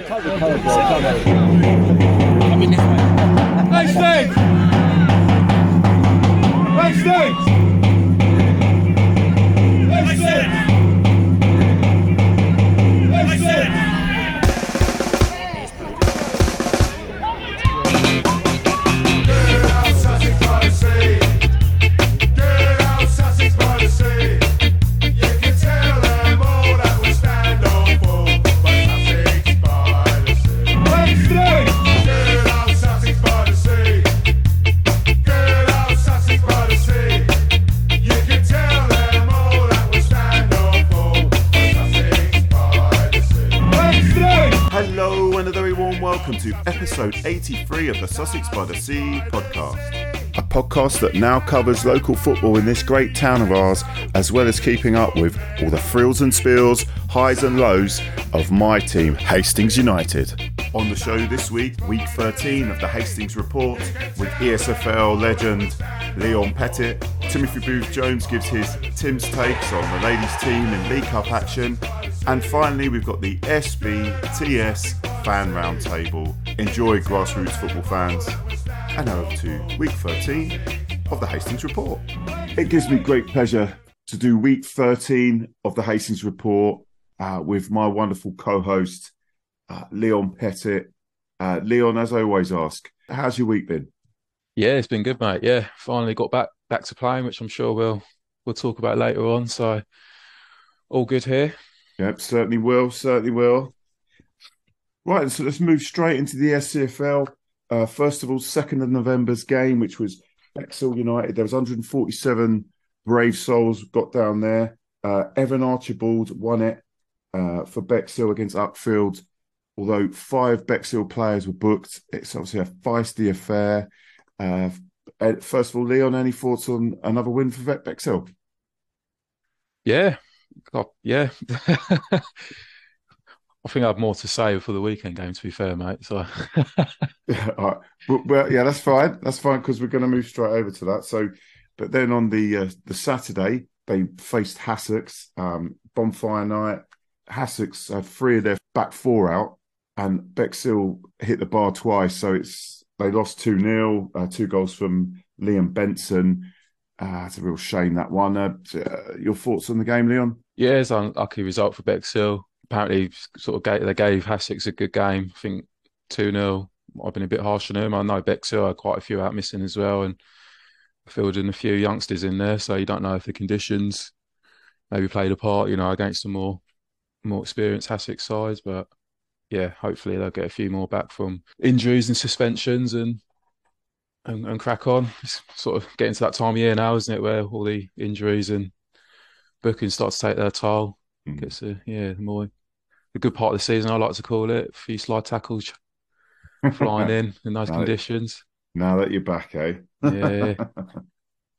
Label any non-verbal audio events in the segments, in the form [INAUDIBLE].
Hastings! Hastings! Hastings! Episode 83 of the Sussex by the Sea podcast. A podcast that now covers local football in this great town of ours, as well as keeping up with all the frills and spills, highs and lows of my team, Hastings United. On the show this week, week 13 of the Hastings Report, with ESFL legend Leon Pettit. Timothy Booth Jones gives his Tim's takes on the ladies' team in League Cup action. And finally, we've got the SBTS fan roundtable. Enjoy grassroots football fans. And now over to week 13 of the Hastings Report. It gives me great pleasure to do week 13 of the Hastings Report uh, with my wonderful co host, uh, Leon Pettit. Uh, Leon, as I always ask, how's your week been? Yeah, it's been good, mate. Yeah, finally got back back to playing, which I'm sure we'll we'll talk about later on. So all good here. Yep, certainly will, certainly will. Right, so let's move straight into the SCFL. Uh, first of all, second of November's game, which was Bexhill United. There was 147 brave souls got down there. Uh, Evan Archibald won it uh, for Bexhill against Upfield. Although five Bexhill players were booked, it's obviously a feisty affair. Uh, uh, first of all, Leon, any thoughts on another win for Bexhill? Yeah, God, yeah. [LAUGHS] I think I have more to say for the weekend game. To be fair, mate. So [LAUGHS] Yeah, all right. Well, well, yeah, that's fine. That's fine because we're going to move straight over to that. So, but then on the uh, the Saturday, they faced Hassocks, um, bonfire night. Hassocks had three of their back four out, and Bexhill hit the bar twice. So it's they lost two 0 uh, two goals from Liam Benson. Uh, it's a real shame that one. Uh, uh, your thoughts on the game, Leon? yeah, it's an unlucky result for Bexhill. Apparently, sort of gave, they gave Hassocks a good game. I think two 0 I've been a bit harsh on him. I know Bexhill had quite a few out missing as well, and fielding a few youngsters in there. So you don't know if the conditions maybe played a part, you know, against the more more experienced Hassocks sides. But yeah, hopefully they'll get a few more back from injuries and suspensions and and, and crack on. It's sort of getting to that time of year now, isn't it, where all the injuries and bookings start to take their toll. Mm. Gets a, yeah, the more the good part of the season, I like to call it. A few slide tackles flying [LAUGHS] in in those Right. conditions. Now that you're back, eh? Yeah. [LAUGHS]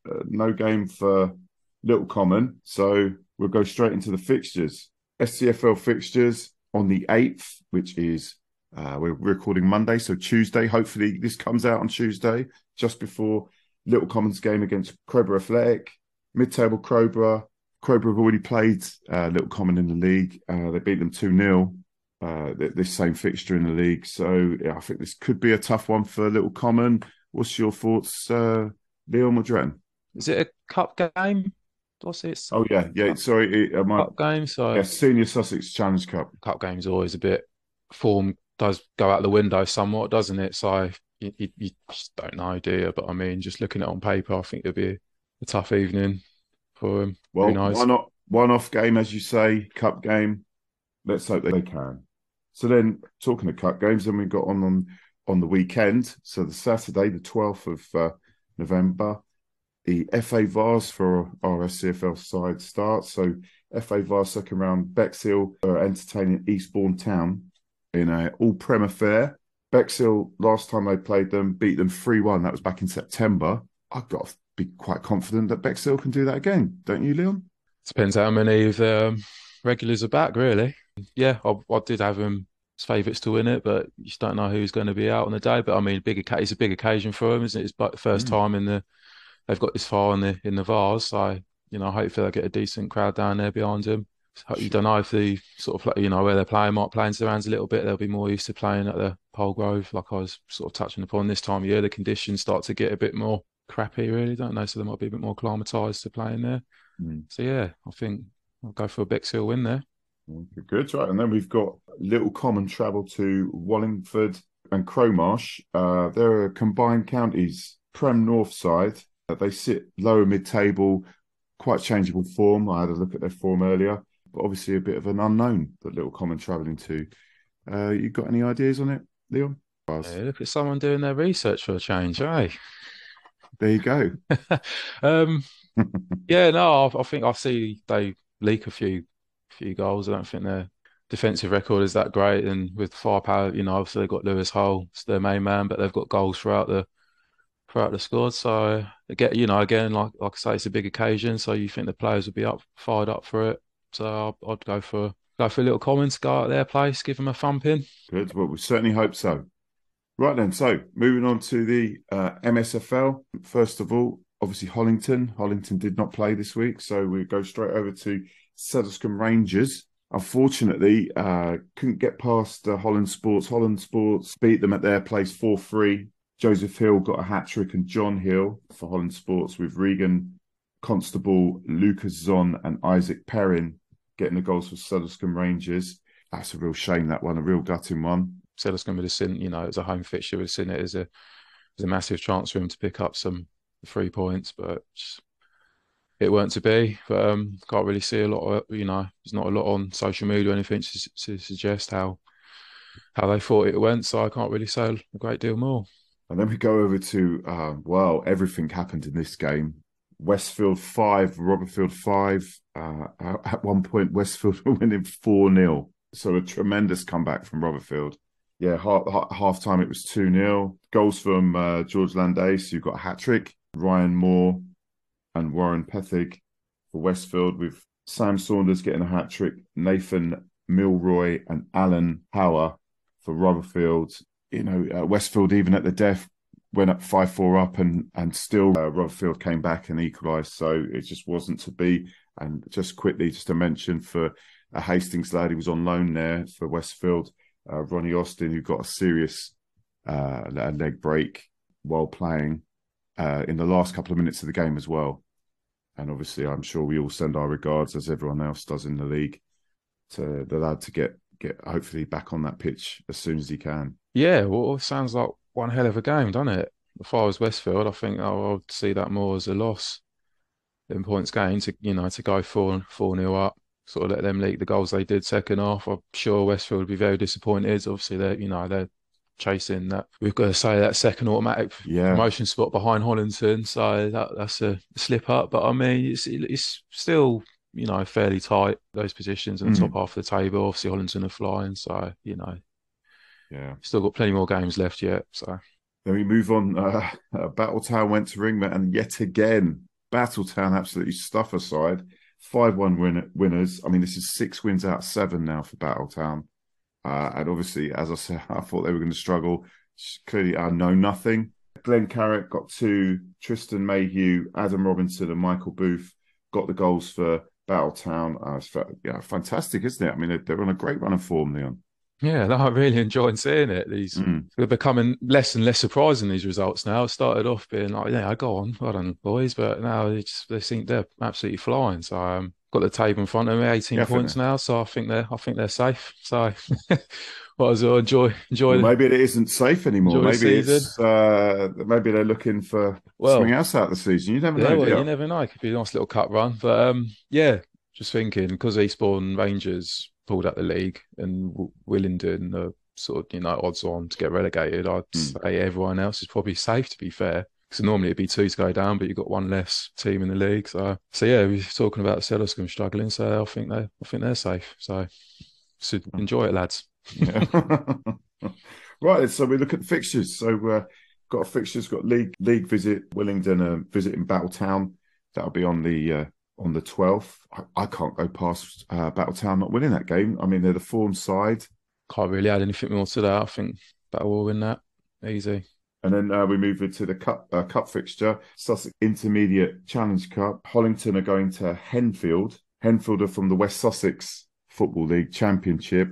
Uh, no game for Little Common, so we'll go straight into the fixtures. SCFL fixtures on the 8th, which is uh, we're recording Monday, so Tuesday. Hopefully, this comes out on Tuesday, just before Little Common's game against Crowborough Athletic. Mid table Crowborough. Crowborough have already played uh, Little Common in the league. Uh, they beat them 2 0. Uh, th- this same fixture in the league. So yeah, I think this could be a tough one for Little Common. What's your thoughts, uh, Leon? What do you reckon? Is it a cup game? Do I see it's Oh yeah, yeah. Sorry, it, uh, my cup game? So yeah, Senior Sussex Challenge Cup. cup game's always a bit form does go out the window somewhat, doesn't it? So you, you, you just don't know, do you? But I mean, just looking at it on paper, I think it'll be a tough evening for him. Well, Who knows? why not one-off game, as you say, cup game. Let's hope they can. So then, talking of cup games, then we got on on on the weekend. So the Saturday, the twelfth of uh, November, the FA Vase for our SCFL side starts. So FA Vase second round, Bexhill are entertaining Eastbourne Town in a all Prem affair. Bexhill last time they played them beat them three one. That was back in September. I've got be quite confident that Bexhill can do that again, don't you, Leon? Depends how many of the um, regulars are back, really. Yeah, I, I did have him as favourites to win it, but you just don't know who's going to be out on the day. But I mean, big it's a big occasion for them, isn't it? It's like the first Mm. time in the they've got this far in the in the Vase, so you know, hopefully they'll get a decent crowd down there behind him. So you don't know if the sort of you know where they're playing might play into their hands a little bit. They'll be more used to playing at the Polegrove, like I was sort of touching upon this time of year. The conditions start to get a bit more crappy, really, don't they? So they might be a bit more acclimatised to playing there. Mm. So yeah, I think I'll go for a Bexhill win there. Good, right. And then we've got little common travel to Wallingford and Crowmarsh. Uh, they're a combined counties, Prem North side. Uh, they sit lower mid table, quite changeable form. I had a look at their form earlier, but obviously a bit of an unknown that little common travelling to. Uh, you got any ideas on it, Leon? Yeah, look at someone doing their research for a change, eh? There you go. [LAUGHS] um, [LAUGHS] yeah, no, I, I think I see they leak a few few goals. I don't think their defensive record is that great, and with firepower, you know, obviously they've got Lewis Hull, it's their main man, but they've got goals throughout the throughout the squad. So again, you know, again, like like I say, it's a big occasion, so you think the players would be up fired up for it. So I'd, I'd go for go for a Little Common's, go out their place, give them a thumping. Good. Well, we certainly hope so. Right then, so moving on to the uh, MSFL. First of all, obviously Hollington. Hollington did not play this week, so we go straight over to Sedlescombe Rangers. Unfortunately, uh, couldn't get past uh, Holland Sports. Holland Sports beat them at their place 4 3. Joseph Hill got a hat trick and John Hill for Holland Sports with Regan Constable, Lucas Zon, and Isaac Perrin getting the goals for Sedlescombe Rangers. That's a real shame, that one, a real gutting one. Sedlescombe would have seen, you know, as a home fixture, would have seen it as a, as a massive chance for him to pick up some three points, but it weren't to be. But um, can't really see a lot of, you know, there's not a lot on social media or anything to, to suggest how how they thought it went. So I can't really say a great deal more. And then we go over to, uh, well, everything happened in this game. Westfield 5, Rotherfield 5. Uh, at one point, Westfield [LAUGHS] were winning 4 0. So a tremendous comeback from Rotherfield. Yeah, half, half time it was 2 0. Goals from uh, George Landace, who got a hat trick. Ryan Moore and Warren Pethig for Westfield, with Sam Saunders getting a hat trick. Nathan Milroy and Alan Power for Rotherfield. You know, uh, Westfield, even at the death, went up 5 4 up and, and still uh, came back and equalised. So it just wasn't to be. And just quickly, just to mention for a Hastings lad he was on loan there for Westfield, uh, Ronnie Austin, who got a serious uh, leg break while playing uh, in the last couple of minutes of the game as well. And obviously, I'm sure we all send our regards, as everyone else does in the league, to the lad to get get hopefully back on that pitch as soon as he can. Yeah, well, it sounds like one hell of a game, doesn't it? If I was Westfield, I think I would see that more as a loss than points gained. To you know, to go four four nil up, sort of let them leak the goals they did second half. I'm sure Westfield would be very disappointed. Obviously, they're you know they're chasing that. We've got to say that second automatic Yeah. promotion spot behind Hollington, so that, that's a slip up. But I mean, it's it's still you know fairly tight those positions in the Mm. top half of the table. Obviously, Hollington are flying, so you know Yeah. still got plenty more games left yet. So Then we move on. Uh, uh, Battletown went to Ringmer, and yet again, Battletown absolutely stuff aside. 5 1 win- winners. I mean, this is six wins out of seven now for Battletown. Uh, and obviously, as I said, [LAUGHS] I thought they were going to struggle. Clearly, I know nothing. Glenn Carrick got two. Tristan Mayhew, Adam Robinson, and Michael Booth got the goals for Battletown. Uh, yeah, fantastic, isn't it? I mean, they're on a great run of form, Leon. Yeah, [LAUGHS] no, I really enjoyed seeing it. These Mm. they're becoming less and less surprising. These results now. It started off being like, yeah, I go on, well done, boys, but now they just they think they're absolutely flying. So um, got the table in front of me, eighteen think points now. So I think they're I think they're safe. So [LAUGHS] might as well enjoy enjoy. Well, maybe it isn't safe anymore. Maybe it's uh, maybe they're looking for Well, something else out of the season. You never Yeah, know. well, you never know. It could be a nice little cut run. But um, yeah, just thinking because Eastbourne Rangers pulled out the league and W- Willingdon are sort of you know odds on to get relegated. I'd Hmm. say everyone else is probably safe to be fair. Because normally it'd be two to go down, but you've got one less team in the league. So, so yeah, we're talking about Sedlescombe struggling. So I think they, I think they're safe. So, so Hmm. enjoy it, lads. Yeah. [LAUGHS] right, so we look at the fixtures. So uh, got fixtures, got league league visit Willingdon, uh, visiting Battletown. That'll be on the uh, on the twelfth. I, I can't go past uh, Battletown not winning that game. I mean, they're the form side. Can't really add anything more to that. I think Battle will win that easy. And then uh, we move into the cup uh, cup fixture, Sussex Intermediate Challenge Cup. Hollington are going to Henfield. Henfield are from the West Sussex Football League Championship.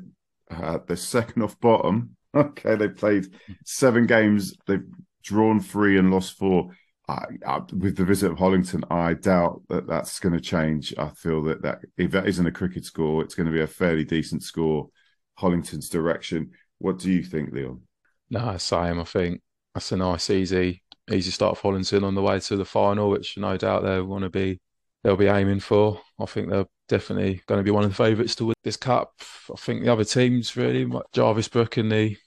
Uh, they're second off bottom. [LAUGHS] Okay, they played seven games. They've drawn three and lost four. I, I, with the visit of Hollington, I doubt that that's going to change. I feel that, that if that isn't a cricket score, it's going to be a fairly decent score. Hollington's direction. What do you think, Leon? No, same. I think that's a nice, easy, easy start for Hollington on the way to the final, which no doubt they want to be. They'll be aiming for. I think they're definitely going to be one of the favourites to win this cup. I think the other teams really, Jarvis Brook and the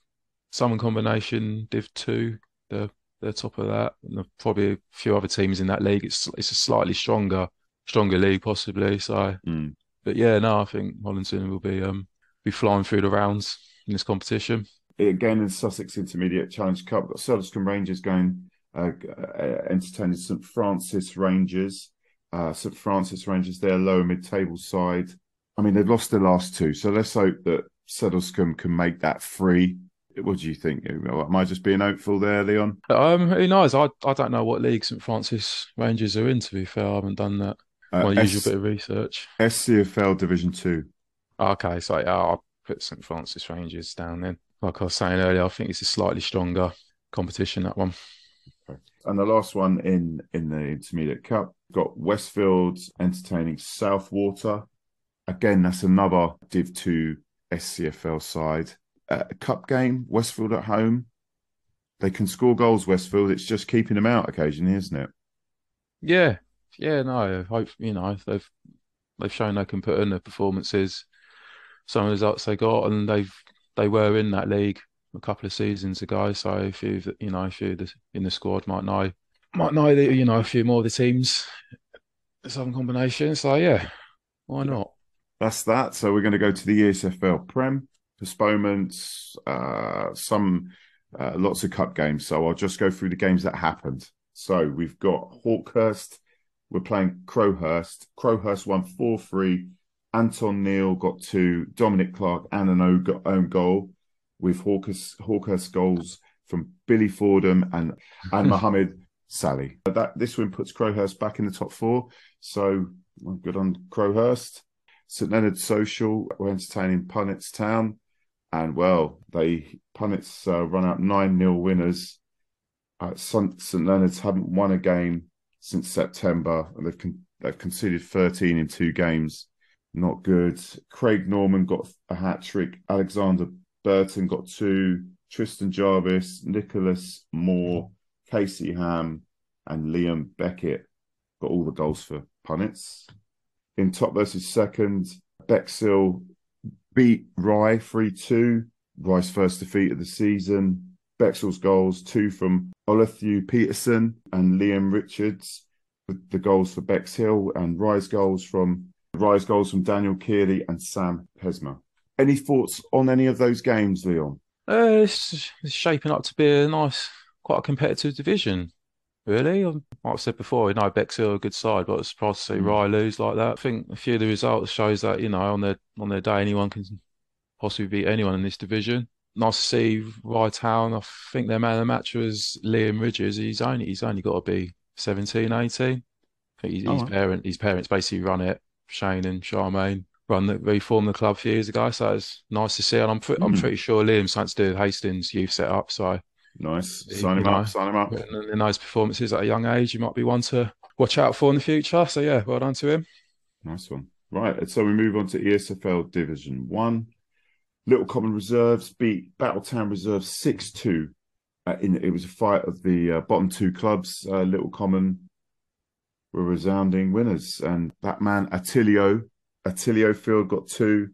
Southern combination, Div Two, they're they're top of that, and probably a few other teams in that league. It's it's a slightly stronger stronger league possibly. So, mm. but yeah, no, I think Hollington will be um be flying through the rounds in this competition. Again, in Sussex Intermediate Challenge Cup, got Rangers going uh, uh, entertaining St Francis Rangers. Uh, St Francis Rangers, their lower mid-table side. I mean, they've lost their last two, so let's hope that Sedlescombe can make that free. What do you think? Am I just being hopeful there, Leon? Um, who knows? I I don't know what league St Francis Rangers are in. To be fair, I haven't done that. Uh, My S- usual bit of research. SCFL Division Two. Okay, so yeah, I'll put St Francis Rangers down then. Like I was saying earlier, I think it's a slightly stronger competition that one. And the last one in in the Intermediate Cup got Westfield entertaining Southwater. Again, that's another Div Two SCFL side. Uh, cup game, Westfield at home. They can score goals, Westfield. It's just keeping them out occasionally, isn't it? Yeah, yeah. No, I hope you know they've they've shown they can put in the performances some of the results they got, and they've they were in that league a couple of seasons ago. So a few, you know, a few in the squad might know might know that you know a few more of the teams, some combination. So yeah, why not? That's that. So we're going to go to the ESFL Prem postponements, uh, some uh, lots of cup games. So I'll just go through the games that happened. So we've got Hawkhurst. We're playing Crowhurst. Crowhurst won four three Anton Neal got two, Dominic Clark and an own goal, with Hawkers, Hawkers goals from Billy Fordham and and [LAUGHS] Mohammed Sally. That this win puts Crowhurst back in the top four. So well, good on Crowhurst. St Leonard Social were entertaining Punnets Town, and well, they Punnets uh, run out nine 0 winners. Uh, St Leonard's haven't won a game since September, and they've con- they've conceded thirteen in two games not good. Craig Norman got a hat trick. Alexander Burton got two. Tristan Jarvis, Nicholas Moore, Casey Ham, and Liam Beckett got all the goals for Punnets. In top versus second, Bexhill beat Rye 3 2. Rye's first defeat of the season. Bexhill's goals, two from Olithu Peterson and Liam Richards. The, goals for Bexhill and Rye's goals from Rise goals from Daniel Keeley and Sam Pesma. Any thoughts on any of those games, Leon? Uh, it's, it's, shaping up to be a nice, quite a competitive division. Really, like I said before, you know Bexhill are a good side, but I was surprised to see mm. Rye lose like that. I think a few of the results shows that you know on their on their day anyone can possibly beat anyone in this division. Nice to see Rye Town. I think their man of the match was Liam Ridges. He's only he's only got to be 17, 18. I think his, oh, his parent his parents basically run it Shane and Charmaine run the reformed the club a few years ago. So it's nice to see. And I'm pre- mm. I'm hmm. pretty sure Liam's something to do with Hastings youth set up. So nice. Sign him know, up. Sign him up. In those performances at a young age, you might be one to watch out for in the future. So yeah, well done to him. Nice one. Right. So we move on to ESFL Division One. Little Common Reserves beat Battletown Reserves six two. Uh, in it was a fight of the uh, bottom two clubs. Uh, Little Common were resounding winners. And that man, Attilio, Attilio Field got two.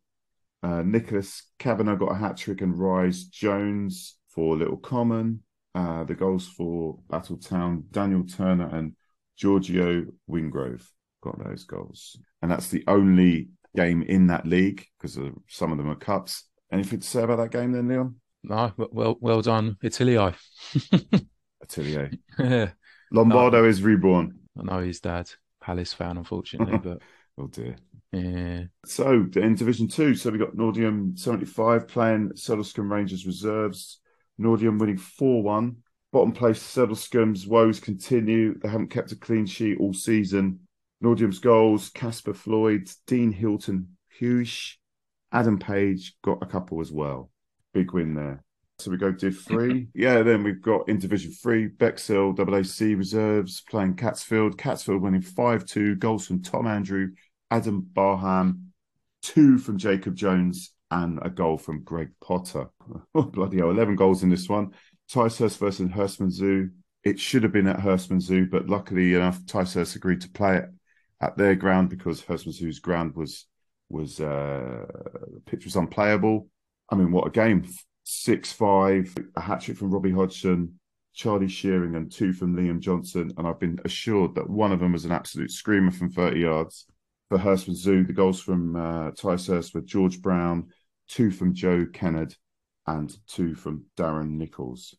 Uh, Nicholas Kavanagh got a hat trick and Rise Jones for Little Common. Uh, the goals for Battletown, Daniel Turner and Giorgio Wingrove got those goals. And that's the only game in that league because some of them are cups. Anything to say about that game then, Leon? No, well, well done, Attilio. [LAUGHS] Attilio. yeah. Lombardo no. is reborn. I know his dad, Palace fan, unfortunately, [LAUGHS] but oh dear. Yeah. So in Division Two, so we got Northiam seventy five playing Sedlescombe Rangers reserves. Northiam winning four one. Bottom place Sedlescombe's woes continue. They haven't kept a clean sheet all season. Northiam's goals, Casper Floyd, Dean Hilton, Hughes, Adam Page got a couple as well. Big win there. So we go Div 3. [LAUGHS] yeah, then we've got in Division 3, Bexhill, AAC reserves playing Catsfield. Catsfield winning 5 2, goals from Tom Andrew, Adam Barham, two from Jacob Jones, and a goal from Greg Potter. [LAUGHS] Oh, bloody hell, 11 goals in this one. Ticehurst versus Herstmonceux. It should have been at Herstmonceux, but luckily enough, Ticehurst agreed to play it at their ground because Herstmonceux's ground was was uh the pitch was unplayable. I mean, what a game. Six five, a hat trick from Robbie Hodgson, Charlie Shearing, and two from Liam Johnson. And I've been assured that one of them was an absolute screamer from 30 yards. For Herstmonceux, the goals from uh, Ticehurst were George Brown, two from Joe Kennard, and two from Darren Nichols.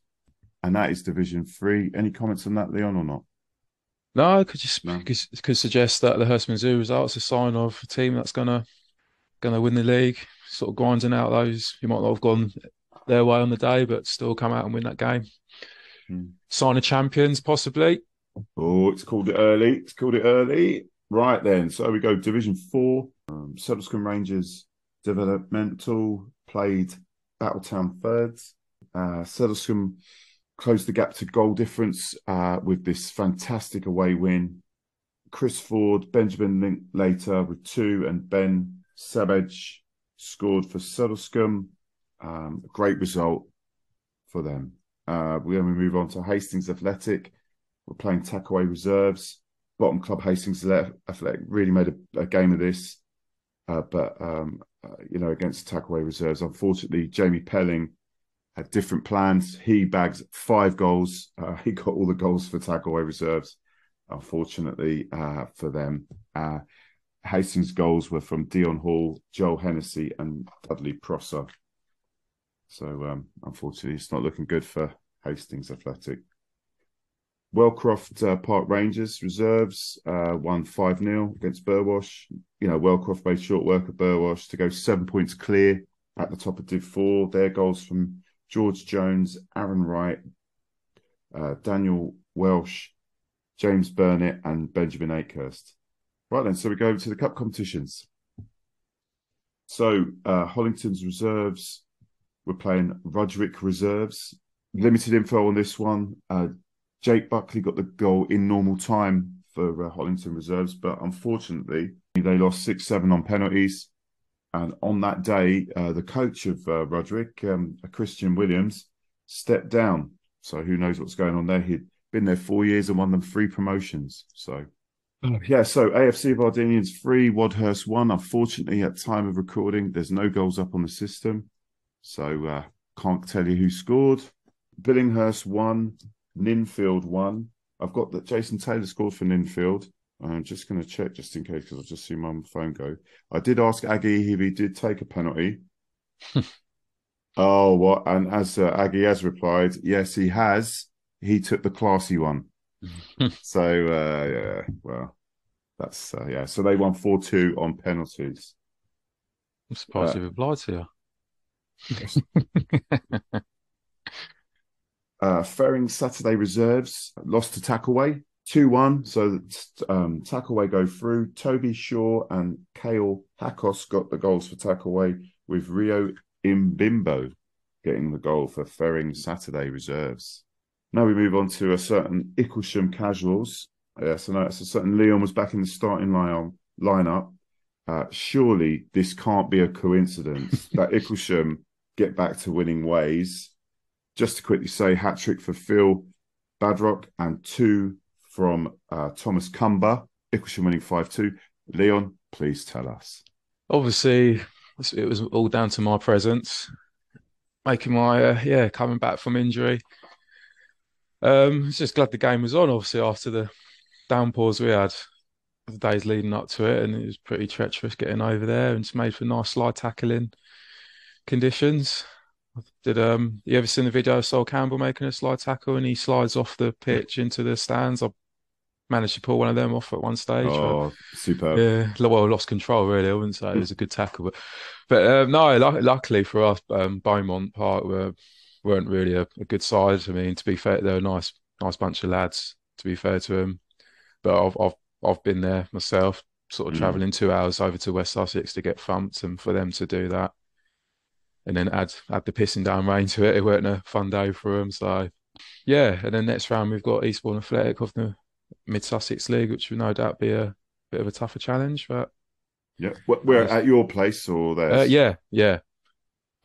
And that is Division Three. Any comments on that, Leon, or not? No, I could just No. could, could suggest that the Herstmonceux results a sign of a team that's gonna gonna win the league. Sort of grinding out those who might not have gone their way on the day, but still come out and win that game. Hmm. Sign of champions, possibly. Oh, it's called it early. It's called it early. Right then. So we go Division Four. Um, Sedlescombe Rangers Developmental played Battletown Thirds. Uh, Sedlescombe closed the gap to goal difference uh, with this fantastic away win. Chris Ford, Benjamin Linklater with two, and Ben Savage scored for Sedlescombe. Um, great result for them. Uh, we then we move on to Hastings Athletic. We're playing Tackleway reserves. Bottom club Hastings Athletic really made a, a game of this, uh, but um, uh, you know against Tackleway reserves. Unfortunately, Jamie Pelling had different plans. He bags five goals. Uh, [LAUGHS] he got all the goals for Tackleway reserves. Unfortunately uh, for them, uh, Hastings' goals were from Dion Hall, Joel Hennessy, and Dudley Prosser. So um, unfortunately, it's not looking good for Hastings Athletic. Wellcroft uh, Park Rangers reserves uh, won 5 0 against Burwash. You know, Wellcroft made short work of Burwash to go seven points clear at the top of Div 4. Their goals from George Jones, Aaron Wright, uh, Daniel Welsh, James Burnett, and Benjamin Akehurst. Right then, so we go to the cup competitions. So uh, Hollington's reserves we're playing Roderick reserves. Limited info on this one. Jake Buckley got the goal in normal time for uh, Hollington reserves, but unfortunately they lost six seven on penalties. And on that day, uh, the coach of uh, Roderick, um, Christian Williams, stepped down. So who knows what's going on there? He'd been there four years and won them three promotions. So yeah, so AFC Bardinians three, Wadhurst one. Unfortunately, at time of recording, there's no goals up on the system. So uh, can't tell you who scored. Billinghurst one, Ninfield one. I've got that Jason Taylor scored for Ninfield. I'm just going to check just in case because I've just seen my phone go. I did ask Aggie if he did take a penalty. [LAUGHS] oh, what? And as uh, Aggie has replied, yes, he has. He took the classy one. [LAUGHS] so uh, yeah, well, that's uh, yeah. So they won four two on penalties. I'm surprised Uh, you replied to you. [LAUGHS] Uh, Ferring Saturday reserves lost to Tackleway 2 1. So um, Tackleway go through. Toby Shaw and Kale Hakos got the goals for Tackleway, with Rio Imbimbo getting the goal for Ferring Saturday reserves. Now we move on to a certain Icklesham casuals. Yeah, so now it's a certain Leon was back in the starting line lineup. Uh, surely this can't be a coincidence [LAUGHS] that Icklesham get back to winning ways. Just to quickly say, hat trick for Phil Badrock and two from uh, Thomas Cumber. Icklesham winning 5 2. Leon, please tell us. Obviously, it was all down to my presence, making my uh, yeah coming back from injury. Um, just glad the game was on. Obviously, after the downpours we had the days leading up to it, and it was pretty treacherous getting over there, and it's made for nice slide tackling conditions. Did um you ever seen the video of Sol Campbell making a slide tackle and he slides off the pitch into the stands? I managed to pull one of them off at one stage. but- Oh, superb. yeah, well, lost control really. I wouldn't say it was a good tackle, but but um, no, lu- luckily for us, um, Beaumont Park were weren't really a, a good side. I mean, to be fair, they're a nice nice bunch of lads. To be fair to them, but I've I've I've been there myself, sort of Mm. travelling two hours over to West Sussex to get thumped, and for them to do that, and then add add the pissing down rain to it, it weren't a fun day for them. So yeah, and then next round we've got Eastbourne Athletic of the Mid Sussex League, which will no doubt be a bit of a tougher challenge, but Yeah. Nice. at your place or there? uh, yeah, yeah,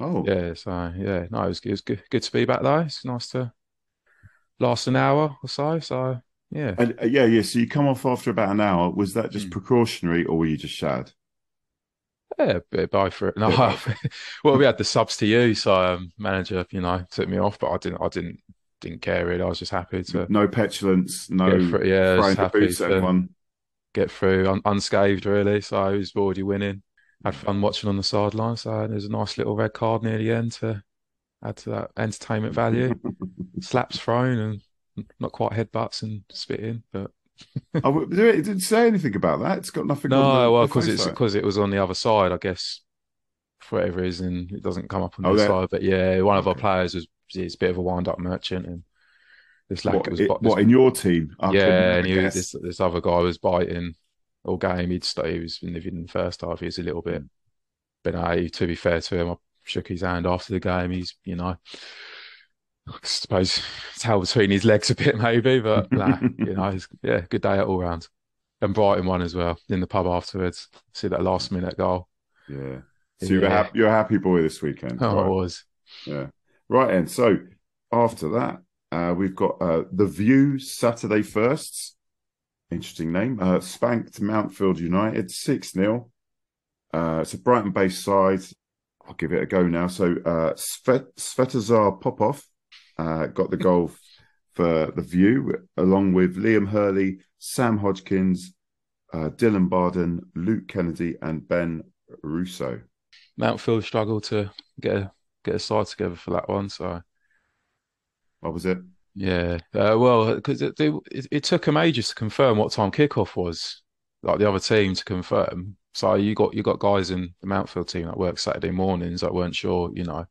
Oh. yeah. So yeah, no, it was, it was good, good to be back though. It's nice to last an hour or so. So yeah, And uh, yeah, yeah. So you come off after about an hour. Was that just Mm. precautionary, or were you just shad? Yeah, a bit of both for it. [LAUGHS] No, well, we had the subs to you, so um, manager, you know, took me off, but I didn't, I didn't, didn't care really. I was just happy to No petulance, no get through. Yeah, throwing the happy boots at everyone. get through un unscathed really. So I was already winning. Had fun watching on the sideline. So there's a nice little red card near the end to add to that entertainment value. [LAUGHS] Slaps thrown and not quite headbutts and spitting, but oh, it didn't say anything about that. It's got nothing. on no, the, well, because it's it. because it was on the other side, I guess. For whatever reason, it doesn't come up on Oh, the side. But yeah, one of our players was he's a bit of a wind-up merchant, and this lad what, was it- bi- what in your team? Yeah, and he this this other guy was biting all game. He'd st- he was living in the first half. He was a little bit, but no, to be fair to him, I shook his hand after the game. He's you know, I suppose tail between his legs a bit maybe, but [LAUGHS] nah, you know, yeah, good day at all round. And Brighton won as well in the pub afterwards. See that last minute goal. Yeah. So you're, a Yeah. happy, you're a happy boy this weekend. Oh, right? it was. Yeah. Right. And so after that, uh, we've got uh, The View Saturday Firsts. Interesting name. Uh, spanked Mountfield United 6 0. Uh, it's a Brighton based side. I'll give it a go now. So uh, Svet- Svetozar Popov uh, got the goal for The View, along with Liam Hurley, Sam Hodgkins, uh, Dylan Barden, Luke Kennedy, and Ben Russo. Mountfield struggled to get a get a side together for that one, so. What was it? Yeah, uh, well, because it, it it took them ages to confirm what time kickoff was, like the other team to confirm. So you got you got guys in the Mountfield team that worked Saturday mornings that weren't sure, you know.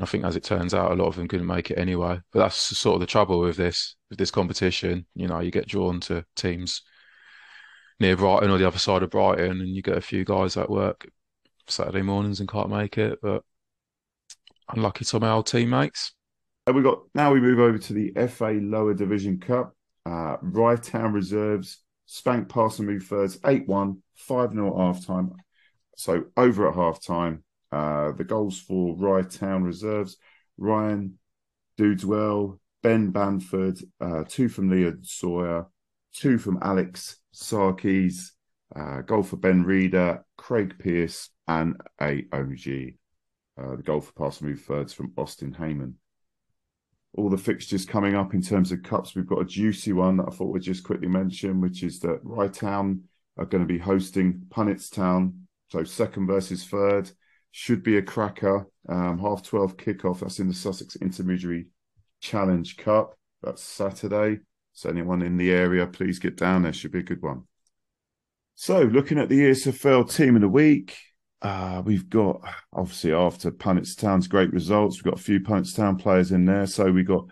I think as it turns out, a lot of them couldn't make it anyway. But that's sort of the trouble with this with this competition. You know, you get drawn to teams near Brighton or the other side of Brighton, and you get a few guys that work Saturday mornings and can't make it. But unlucky to my old teammates. And we got now we move over to the FA Lower Division Cup. Uh, Rye Town Reserves spank Parson Move Thirds 8 1, 5 0 at half time. So over at half time. Uh, the goals for Rye Town Reserves Ryan Dudeswell, Ben Banford, uh, two from Leon Sawyer, two from Alex Sarkis, uh, goal for Ben Reeder, Craig Pierce, and a OG. Uh, the goal for Parson Move Thirds from Austin Heyman all the fixtures coming up in terms of cups. We've got a juicy one that I thought we'd just quickly mention, which is that Rye Town are going to be hosting Punnets Town. So second versus third should be a cracker. Um, half 12 kickoff. That's in the Sussex Intermediary Challenge Cup. That's Saturday. So anyone in the area, please get down there. Should be a good one. So looking at the ESFL team of the week, uh, we've got obviously after Punnets Town's great results, we've got a few Punnets Town players in there. So we got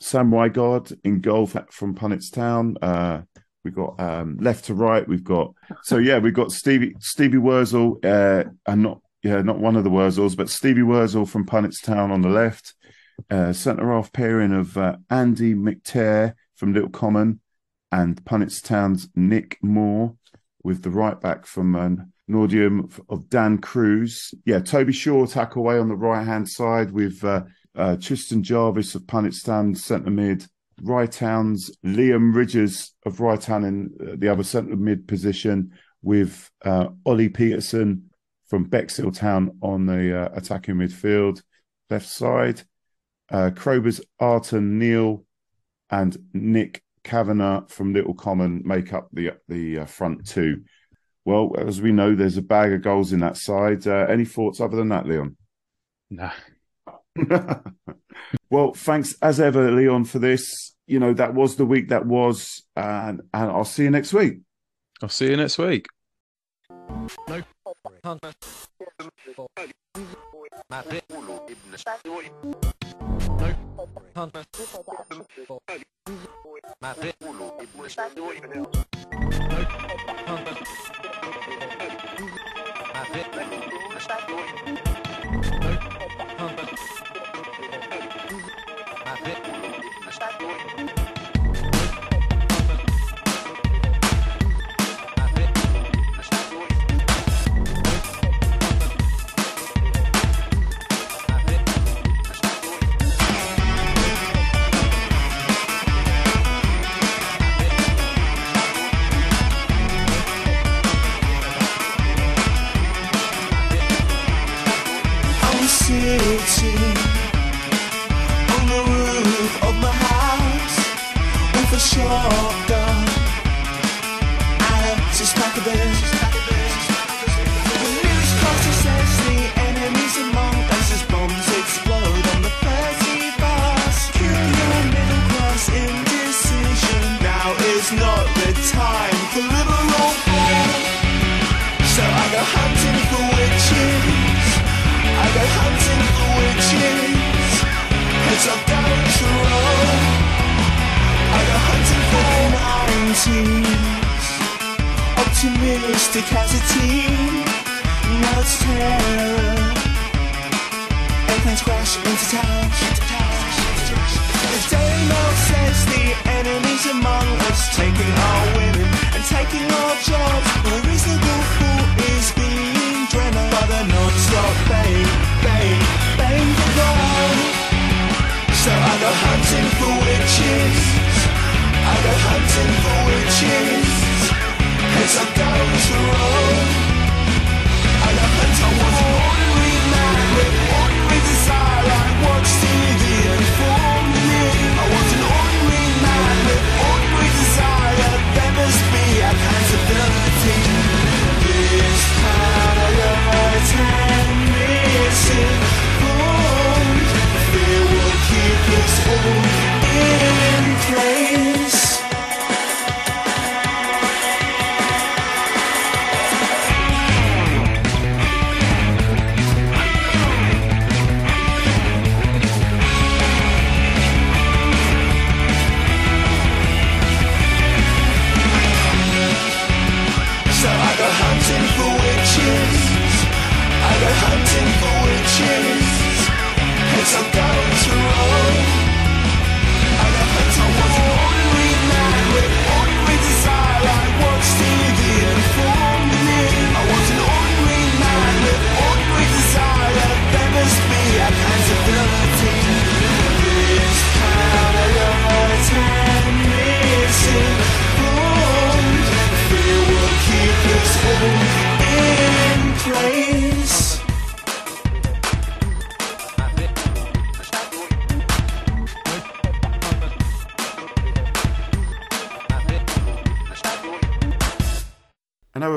Sam Wygod in goal from Punnets Town. Uh, we've got um, left to right. We've got so yeah, we've got Stevie Stevie Wurzel, uh, and not yeah, not one of the Wurzels, but Stevie Wurzel from Punnets Town on the left. Uh, centre half pairing of uh, Andy McTear from Little Common and Punnets Town's Nick Moore with the right back from um, Northiam of Dan Cruz. Yeah, Toby Shaw Tackleway on the right hand side with uh, uh, Tristan Jarvis of Punnetstown centre mid. Rye Town's Liam Ridges of Rye Town in uh, the other centre mid position with uh, Ollie Peterson from Bexhill Town on the uh, attacking midfield. Left side, uh, Crowber's Anton Neal and Nick Kavanagh from Little Common make up the the uh, front two. Well, as we know, there's a bag of goals in that side. Uh, any thoughts other than that, Leon? Nah. [LAUGHS] well, thanks as ever, Leon, for this. You know, that was the week that was, and, and I'll see you next week. I'll see you next week. hangen. Maar hangen. Maar hangen. Maar Optimistic as a teen.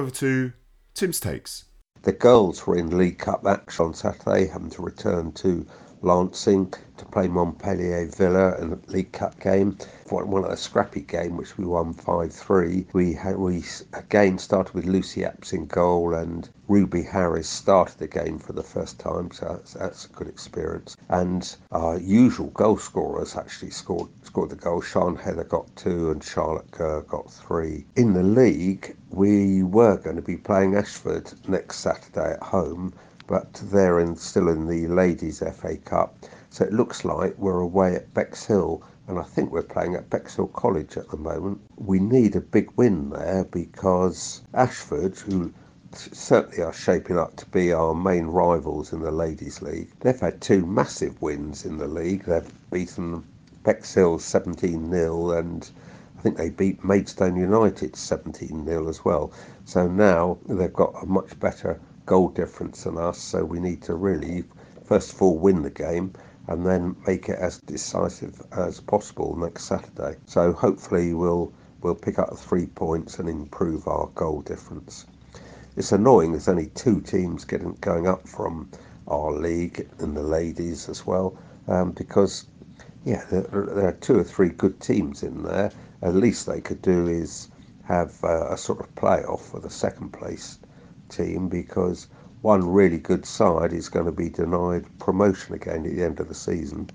Over to Tim's takes. The girls were in League Cup action on Saturday, having to return to Lancing to play Montpelier Villa in the League Cup game. Of a scrappy game which we won 5-3. We had we again started with Lucy Apps in goal and Ruby Harris started the game for the first time, so that's, that's a good experience. And our usual goal scorers actually scored scored the goal. Sean Heather got two and Charlotte Kerr got three. In the league, we were going to be playing Ashford next Saturday at home, but they're in, still in the Ladies FA Cup. So it looks like we're away at Bexhill, and I think we're playing at Bexhill College at the moment. We need a big win there because Ashford, who certainly are shaping up to be our main rivals in the Ladies League, they've had two massive wins in the league. They've beaten Bexhill 17 0 and I think they beat Maidstone United 17 0 as well. So now they've got a much better goal difference than us. So we need to really, first of all, win the game and then make it as decisive as possible next Saturday. So hopefully we'll we'll pick up three points and improve our goal difference. It's annoying. There's only two teams getting going up from our league in the ladies as well, um, because yeah, there, there are two or three good teams in there. At least they could do is have uh, a sort of playoff for the second place team because one really good side is going to be denied promotion again at the end of the season.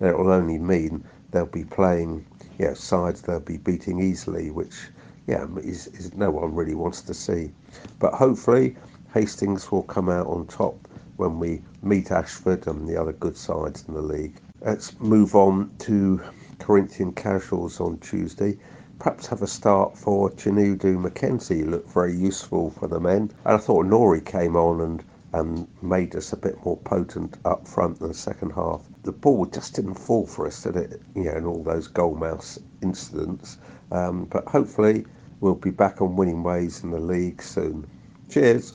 it will only mean they'll be playing you know, sides they'll be beating easily, which yeah, is, is no one really wants to see. But hopefully, Hastings will come out on top when we meet Ashford and the other good sides in the league. Let's move on to Corinthian Casuals on Tuesday. Perhaps have a start for Chinedu Mackenzie. Looked very useful for the men. And I thought Knory came on and and made us a bit more potent up front in the second half. The ball just didn't fall for us, did it? You know, in all those goal mouse incidents. Um, but hopefully, we'll be back on winning ways in the league soon. Cheers.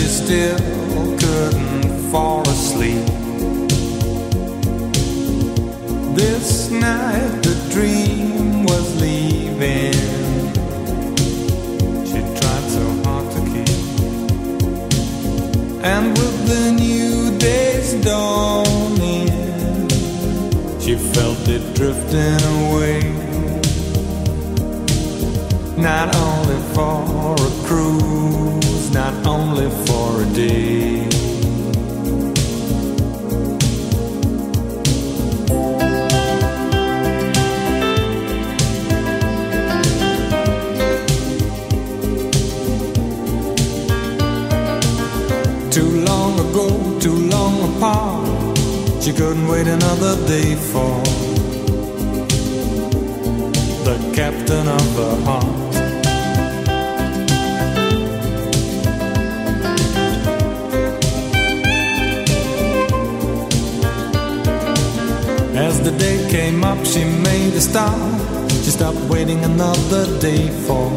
She still couldn't fall asleep. This night, the dream was leaving. She tried so hard to keep, and with the new day's dawning, she felt it drifting away not only for a cruise, not only for a day. Too long ago, too long apart, she couldn't wait another day for the captain of her heart. The day came up, she made a start. She stopped waiting another day for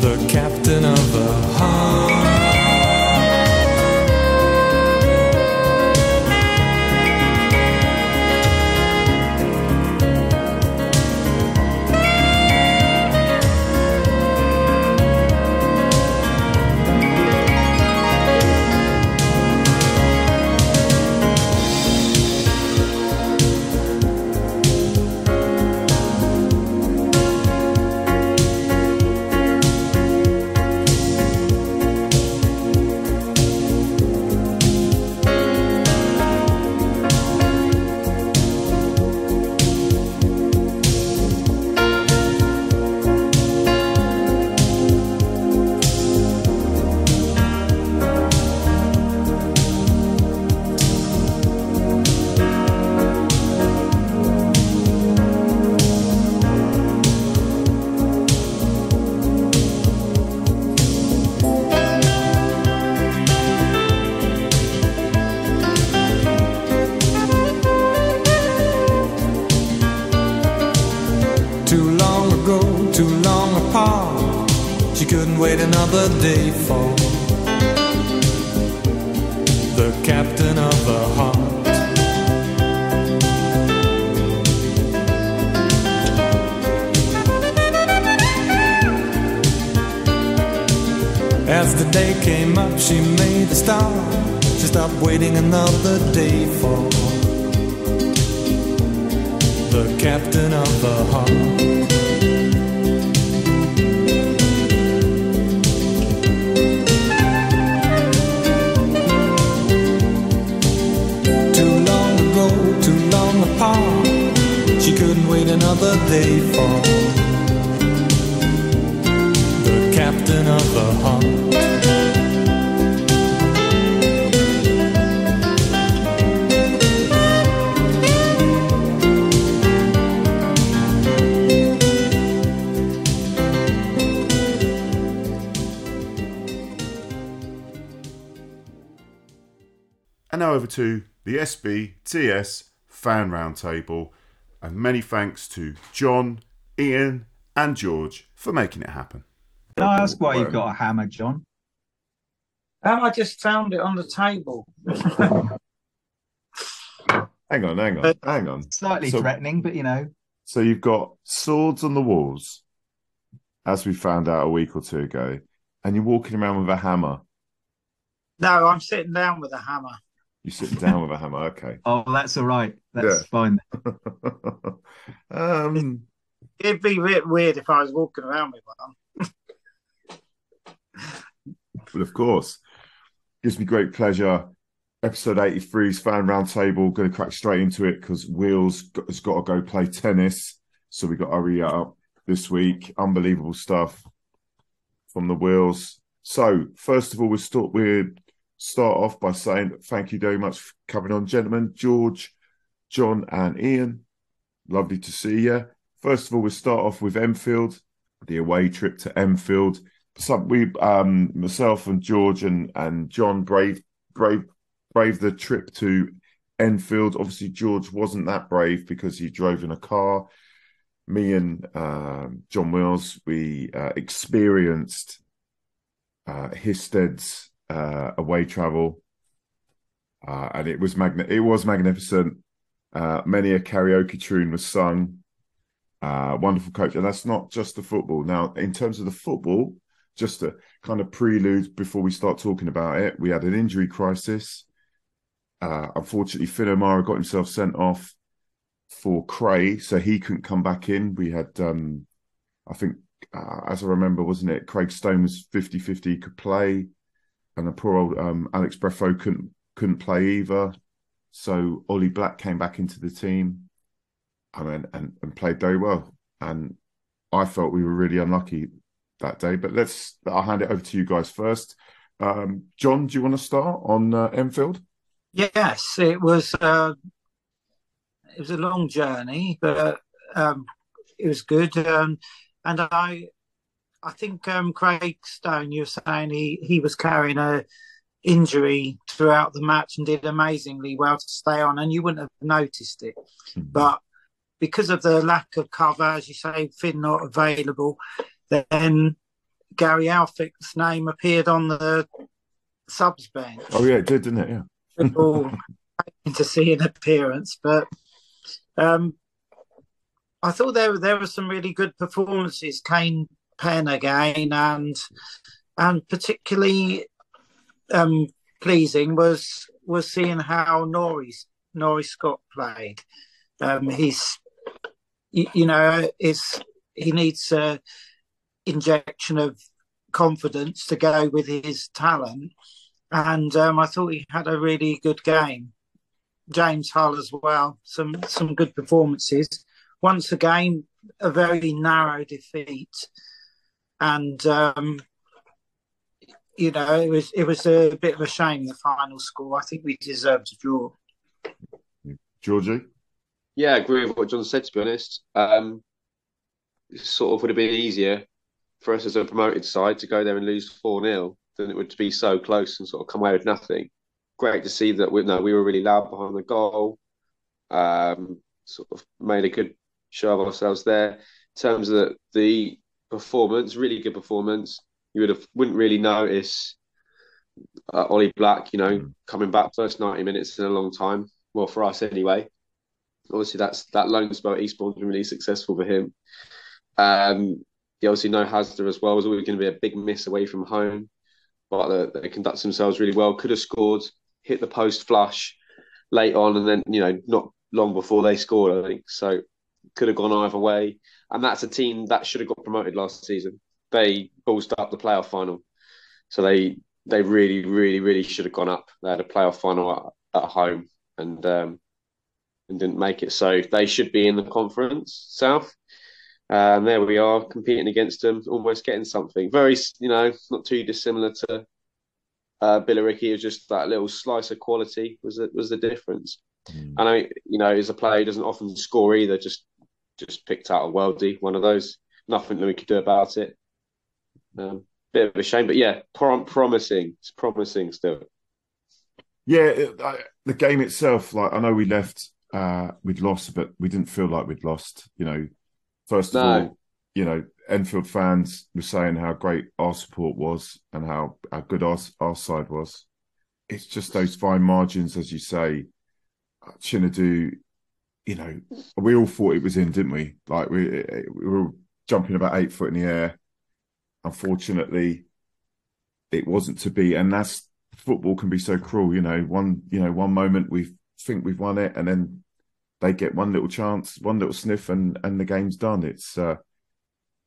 the captain of her heart. Another day for the captain of her heart. And now over to the SBTS Fan Roundtable. And many thanks to John, Ian, and George for making it happen. Can I ask why you've got a hammer, John? Um, I just found it on the table. [LAUGHS] Hang on, hang on, hang on. Slightly So- threatening, but you know. So you've got swords on the walls, as we found out a week or two ago, and you're walking around with a hammer. No, I'm sitting down with a hammer. You're sitting down with a hammer. Okay. [LAUGHS] Oh, that's all right. That's Yeah. fine. [LAUGHS] um, It'd be a bit weird if I was walking around with one. but of course, gives me great pleasure. Episode 83's fan roundtable. Going to crack straight into it because Wheels got, has got to go play tennis. So we got to hurry up this week. Unbelievable stuff from the Wheels. So, first of all, we'll start, we'll start off by saying thank you very much for coming on, gentlemen. George, John, and Ian. Lovely to see you. First of all, we'll start off with Enfield, the away trip to Enfield. Some we, um, myself and George and and John brave, brave, brave the trip to Enfield. Obviously, George wasn't that brave because he drove in a car. Me and um, John Wills, we uh, experienced uh, Histed's uh, away travel, uh, and it was magni- It was magnificent. Uh, many a karaoke tune was sung. Uh, wonderful coach, and that's not just the football. Now, in terms of the football, just a kind of prelude before we start talking about it, we had an injury crisis. Uh, unfortunately, Finn O'Mara got himself sent off for Cray, so he couldn't come back in. We had, um, I think, uh, as I remember, wasn't it? Craig Stone was 50 50 could play, and the poor old um, Alex Breffo couldn't couldn't play either. So Ollie Black came back into the team, I mean, and, and played very well. And I felt we were really unlucky that day. But let's, I'll hand it over to you guys first. Um, John, do you want to start on uh, Enfield? Yes, it was. Uh, it was a long journey, but um, it was good. Um, and I, I think um, Craig Stone, you were saying he he was carrying a injury throughout the match and did amazingly well to stay on, and you wouldn't have noticed it, but because of the lack of cover, as you say, Finn not available, then Gary Elphick's name appeared on the subs bench. Oh, yeah, it did, didn't it? Yeah. People [LAUGHS] to see an appearance, but um, I thought there there were some really good performances. Kane Penn again, and and particularly um, pleasing was was seeing how Norris Norris Scott played. Um, he's you, you know is he needs a injection of confidence to go with his talent, and um, I thought he had a really good game. James Hull as well, some some good performances. Once again, a very narrow defeat, and um, you know it was it was a bit of a shame the final score. I think we deserved to draw. Georgie? Yeah, I agree with what John said. To be honest, um, it sort of would have been easier for us as a promoted side to go there and lose four 0 than it would to be so close and sort of come away with nothing. Great to see that we no, we were really loud behind the goal. Um, sort of made a good show of ourselves there. In terms of the, the performance, really good performance. You would have wouldn't really notice uh, Ollie Black, you know, coming back first ninety minutes in a long time. Well, for us anyway. Obviously, that's that loan spell at Eastbourne's been really successful for him. Um, you obviously know Hasler as well was always going to be a big miss away from home, but they, they conduct themselves really well. Could have scored, hit the post flush late on, and then you know not long before they scored. I think so. Could have gone either way, and that's a team that should have got promoted last season. They ballsed up the playoff final, so they they really, really, really should have gone up. They had a playoff final at, at home and um, and didn't make it. So they should be in the conference south. And there we are competing against them, almost getting something. Very, you know, not too dissimilar to uh, Billericay. It was just that little slice of quality was the, was the difference. Mm. And I, you know, as a player, he doesn't often score either. Just just picked out a worldie, one of those. Nothing that we could do about it. Um, bit of a shame, but yeah, prom- promising. It's promising still. Yeah, it, I, the game itself, like I know we left, uh, we'd lost, but we didn't feel like we'd lost. You know, first of No. all, you know, Enfield fans were saying how great our support was and how, how good our our side was. It's just those fine margins, as you say. Chinedu, you know, we all thought it was in, didn't we? Like we we were jumping about eight foot in the air, unfortunately, it wasn't to be. And that's football can be so cruel. You know, one you know one moment we think we've won it, and then they get one little chance, one little sniff, and and the game's done. It's uh,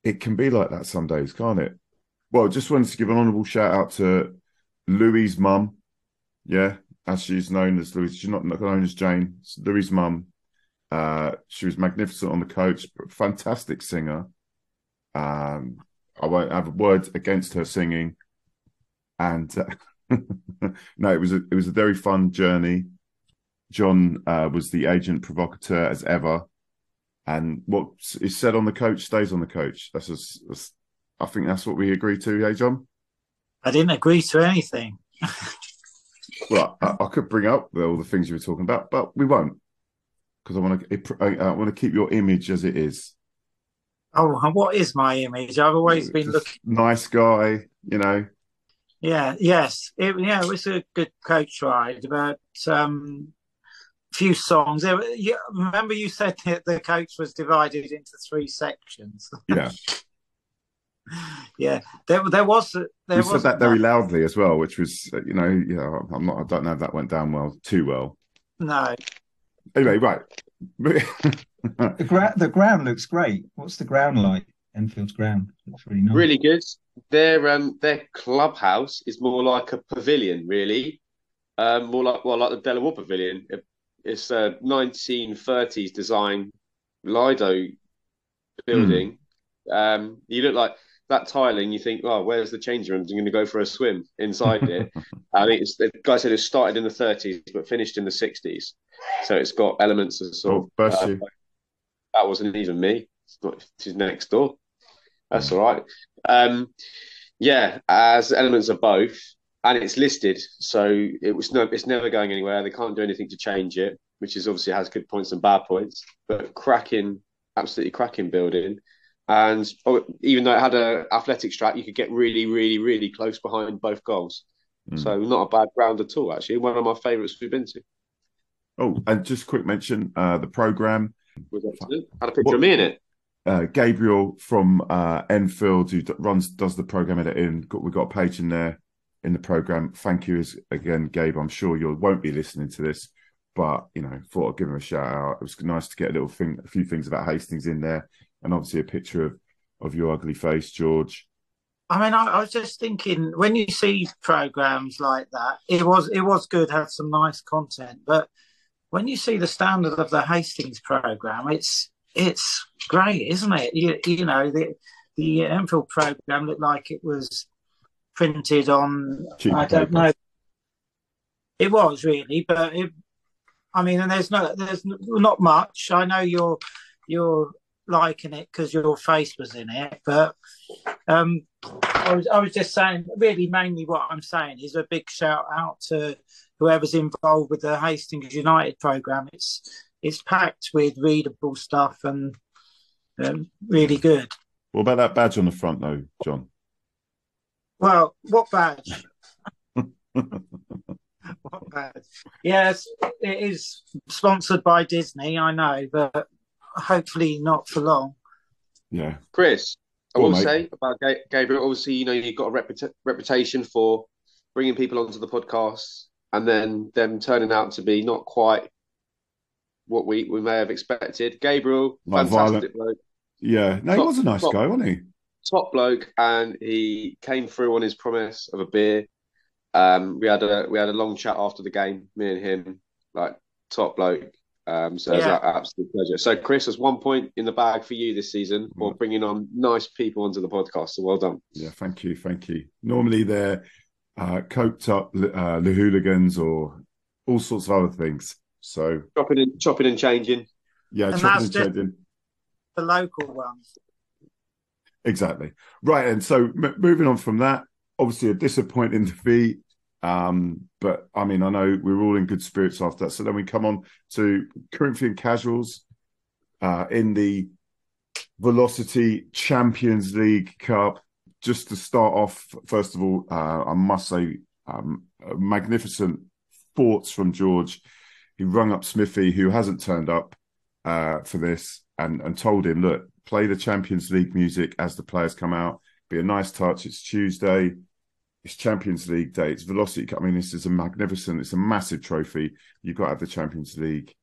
it can be like that some days, can't it? Well, just wanted to give an honourable shout out to Louis' mum. Yeah, as she's known as Louis. She's not known as Jane. It's mum. Uh, she was magnificent on the coach, fantastic singer. Um, I won't have a word against her singing, and uh, [LAUGHS] no, it was a, it was a very fun journey. John uh, was the agent provocateur as ever, and what is said on the coach stays on the coach. That's, just, that's I think that's what we agree to, hey John. I didn't agree to anything. [LAUGHS] well, I, I, could bring up all the things you were talking about, but we won't because I want to. I, I want to keep your image as it is. Oh, what is my image? I've always been looking nice guy, you know. Yeah. Yes. It, yeah. It was a good coach ride, but um, few songs. You, remember, you said that the coach was divided into three sections. [LAUGHS] Yeah. yeah, there, there was. There you said that very loudly as well, which was, you know, you know, I'm not. I don't know if that went down well, too well. No. Anyway, right. [LAUGHS] the, gra- the ground looks great. What's the ground like? Enfield's ground looks really nice. Really good. Their um their clubhouse is more like a pavilion, really. Um, more like well, like the De La Warr Pavilion. It's a 1930s design Lido building. Mm. Um, you look like that tiling. You think, oh, where's the change rooms? I'm going to go for a swim inside it. [LAUGHS] I think it's the guy said it started in the 30s but finished in the 60s. So it's got elements of sort oh, bless of. Uh, that wasn't even me. It's not. It's next door. That's all right. Um, yeah, as elements of both and it's listed, so it was no, it's never going anywhere. They can't do anything to change it, which is obviously has good points and bad points. But cracking, absolutely cracking building, and oh, even though it had an athletics track, you could get really, really, really close behind both goals. Mm. So not a bad ground at all. Actually, one of my favourites we've been to. Oh, and just quick mention uh, the program was excellent. Had a picture what, of me in it. Uh, Gabriel from uh, Enfield, who runs does the program editing, got we got a page in there in the program. Thank you as, again, Gabe. I'm sure you won't be listening to this, but you know, thought I'd give him a shout out. It was nice to get a little thing, a few things about Hastings in there, and obviously a picture of of your ugly face, George. I mean, I, I was just thinking when you see programs like that, it was it was good, had some nice content, but when you see the standard of the Hastings program, it's it's great, isn't it? You, you know, the the Enfield program looked like it was printed on. Cheap I don't paper. know. It was really, but it, I mean, and there's no, there's not much. I know you're you're liking it because your face was in it, but um, I was I was just saying, really, mainly what I'm saying is a big shout out to whoever's involved with the Hastings United program. It's it's packed with readable stuff and um, really good. What about that badge on the front, though, John? Well, what badge? [LAUGHS] what badge? Yes, it is sponsored by Disney. I know, but hopefully not for long. Yeah, Chris. I will say about Gabriel. Obviously, you know you've got a reputa- reputation for bringing people onto the podcast and then them turning out to be not quite what we, we may have expected. Gabriel, like fantastic bloke. Yeah, no, top, he was a nice top, guy, wasn't he? top bloke, and he came through on his promise of a beer. Um, we had a we had a long chat after the game, me and him, like top bloke. Um, so yeah. it was an absolute pleasure. So, Chris, there's one point in the bag for you this season for bringing on nice people onto the podcast. So, well done. Yeah, thank you, thank you. Normally they're uh, coked up uh, the hooligans or all sorts of other things. So chopping and chopping and changing. Yeah, and chopping and changing. The local ones. Exactly. Right. And so m- moving on from that, obviously a disappointing defeat. Um, but I mean, I know we are all in good spirits after that. So then we come on to Corinthian Casuals uh, in the Velocity Champions League Cup. Just to start off, first of all, uh, I must say, um, magnificent thoughts from George. He rung up Smithy, who hasn't turned up uh, for this, and, and told him, look, play the Champions League music as the players come out. Be a nice touch. It's Tuesday. It's Champions League day. It's Velocity. I mean, this is a magnificent. It's a massive trophy. You've got to have the Champions League,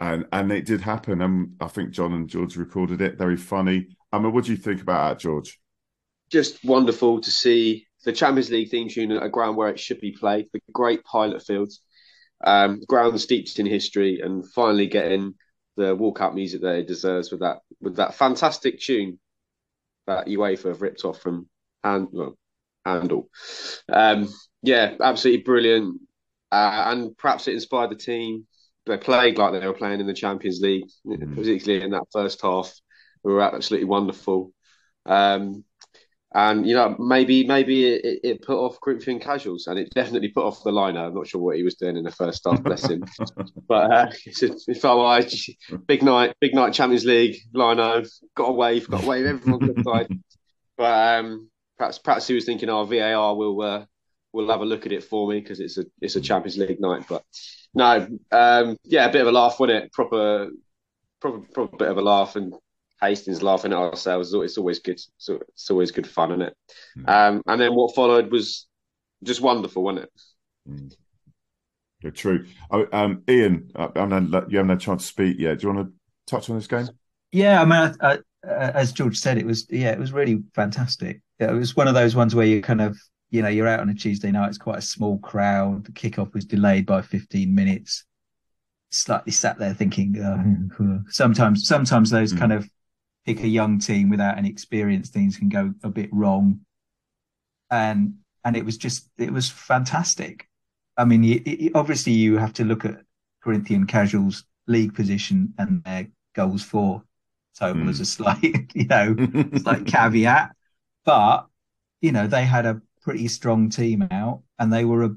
and and it did happen. And I think John and George recorded it. Very funny. I mean, what do you think about that, George? Just wonderful to see the Champions League theme tune at a ground where it should be played. The great pilot fields, um, ground steeped in history, and finally getting the walkout music that it deserves with that with that fantastic tune that UEFA have ripped off from and well, Handel. Um, yeah, absolutely brilliant, uh, and perhaps it inspired the team. They played like they were playing in the Champions League, Mm. particularly in that first half. We were absolutely wonderful. Um, and you know, maybe maybe it, it put off Corinthian casuals, and it definitely put off the liner. I'm not sure what he was doing in the first half, bless him. [LAUGHS] but uh, it's a, it felt like big night, big night Champions League liner. Got a wave, got a wave. Everyone good [LAUGHS] side. But um, perhaps perhaps he was thinking, "Oh, VAR will uh, will have a look at it for me because it's a it's a Champions League night." But no, um, yeah, a bit of a laugh, wasn't it? Proper, proper, proper bit of a laugh, and Hastings laughing at ourselves. It's always good. It's always good fun, isn't it? Um, and then what followed was just wonderful, wasn't it? Yeah, true. Oh, um, Ian, I, I haven't you haven't had a chance to speak yet. Do you want to touch on this game? Yeah, I mean, I, I, uh, as George said, it was yeah, it was really fantastic. It was one of those ones where you kind of you know you're out on a Tuesday night. It's quite a small crowd. The kickoff was delayed by 15 minutes. Slightly sat there thinking. Uh, sometimes, sometimes those Mm. kind of pick a young team without any experience, things can go a bit wrong. And and it was just it was fantastic. I mean, you, you- obviously you have to look at Corinthian Casuals league position and their goals for total Mm. as a slight, [LAUGHS] you know, slight [LAUGHS] caveat. But you know, they had a pretty strong team out, and they were a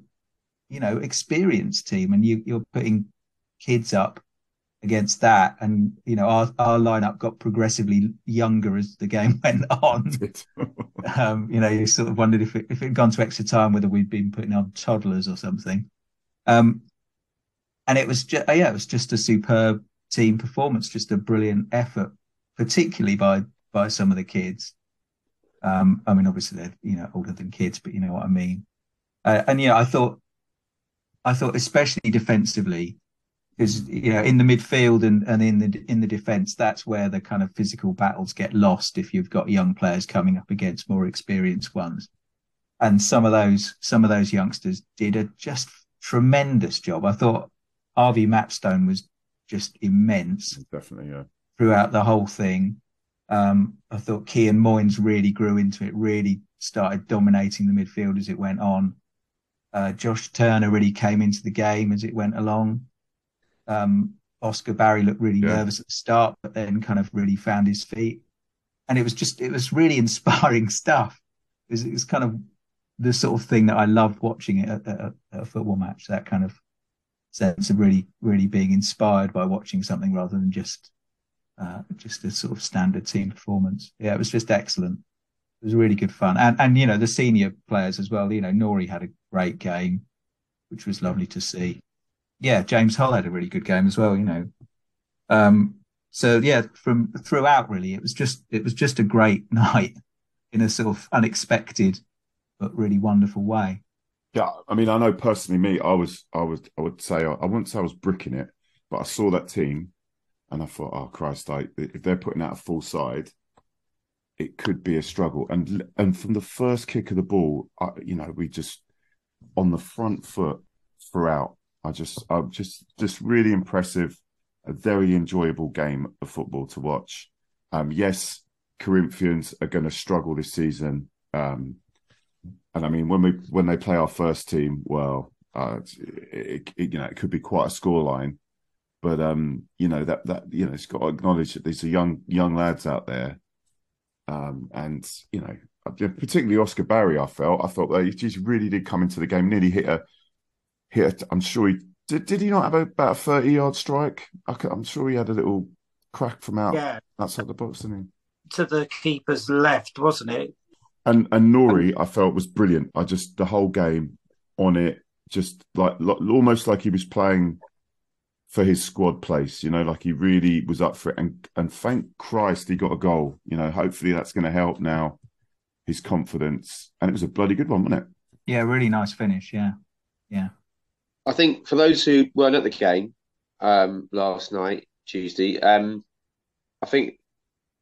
you know experienced team, and you you're putting kids up against that, and you know our our lineup got progressively younger as the game [LAUGHS] went on. [LAUGHS] um, you know, you sort of wondered if it, if it had gone to extra time whether we'd been putting on toddlers or something. Um, and it was just yeah, it was just a superb team performance, just a brilliant effort, particularly by by some of the kids. Um, I mean, obviously they're you know older than kids, but you know what I mean. Uh, and yeah, I thought, I thought especially defensively, because you know in the midfield and, and in the in the defence, that's where the kind of physical battles get lost if you've got young players coming up against more experienced ones. And some of those some of those youngsters did a just tremendous job. I thought Harvey Mapstone was just immense Definitely, yeah. throughout the whole thing. Um, I thought Kean Moynes really grew into it, really started dominating the midfield as it went on. Uh, Josh Turner really came into the game as it went along. Um, Oscar Barry looked really Yeah. nervous at the start, but then kind of really found his feet. And it was just, it was really [LAUGHS] inspiring stuff. It was, it was kind of the sort of thing that I loved watching it at, at, at a football match, that kind of sense of really, really being inspired by watching something rather than just uh, just a sort of standard team performance. Yeah, it was just excellent. It was really good fun, and and you know the senior players as well. You know, Knory had a great game, which was lovely to see. Yeah, James Hull had a really good game as well. You know, um, so yeah, from throughout really, it was just it was just a great [LAUGHS] night in a sort of unexpected but really wonderful way. Yeah, I mean, I know personally, me, I was, I was, I would say, I wouldn't say I was bricking it, but I saw that team, and I thought, oh Christ, like if they're putting out a full side, it could be a struggle. And and from the first kick of the ball, I, you know, we just on the front foot throughout. I just, I just, just really impressive, a very enjoyable game of football to watch. Um, yes, Corinthians are going to struggle this season. Um, and I mean, when we when they play our first team, well, uh, it, it, you know, it could be quite a scoreline. But um, you know that that you know, it's got to acknowledge that these are young young lads out there, um, and you know, particularly Oscar Barry. I felt I thought that he just really did come into the game, nearly hit a hit. A, I'm sure he did. Did he not have a, about a thirty yard strike? I, am sure he had a little crack from out Yeah. outside the box, didn't he? To the keeper's left, wasn't it? And and Knory, I felt was brilliant. I just the whole game on it, just like lo- almost like he was playing for his squad place. You know, like he really was up for it. And and thank Christ he got a goal. You know, hopefully that's going to help now his confidence, and it was a bloody good one, wasn't it? Yeah, really nice finish. Yeah, yeah. I think for those who weren't at the game um, last night, Tuesday, um, I think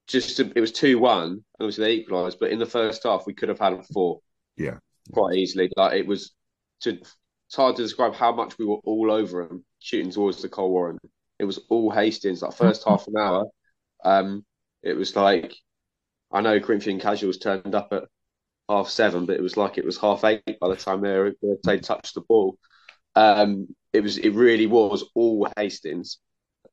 just to, it was two one. Obviously, they equalised, but in the first half, we could have had a four Yeah, quite easily. Like it was to it's hard to describe how much we were all over them shooting towards the Cole Warren. It was all Hastings. That first [LAUGHS] half an hour, um, it was like I know Corinthian casuals turned up at half seven, but it was like it was half eight by the time they were, they touched the ball. Um, it was it really was all Hastings.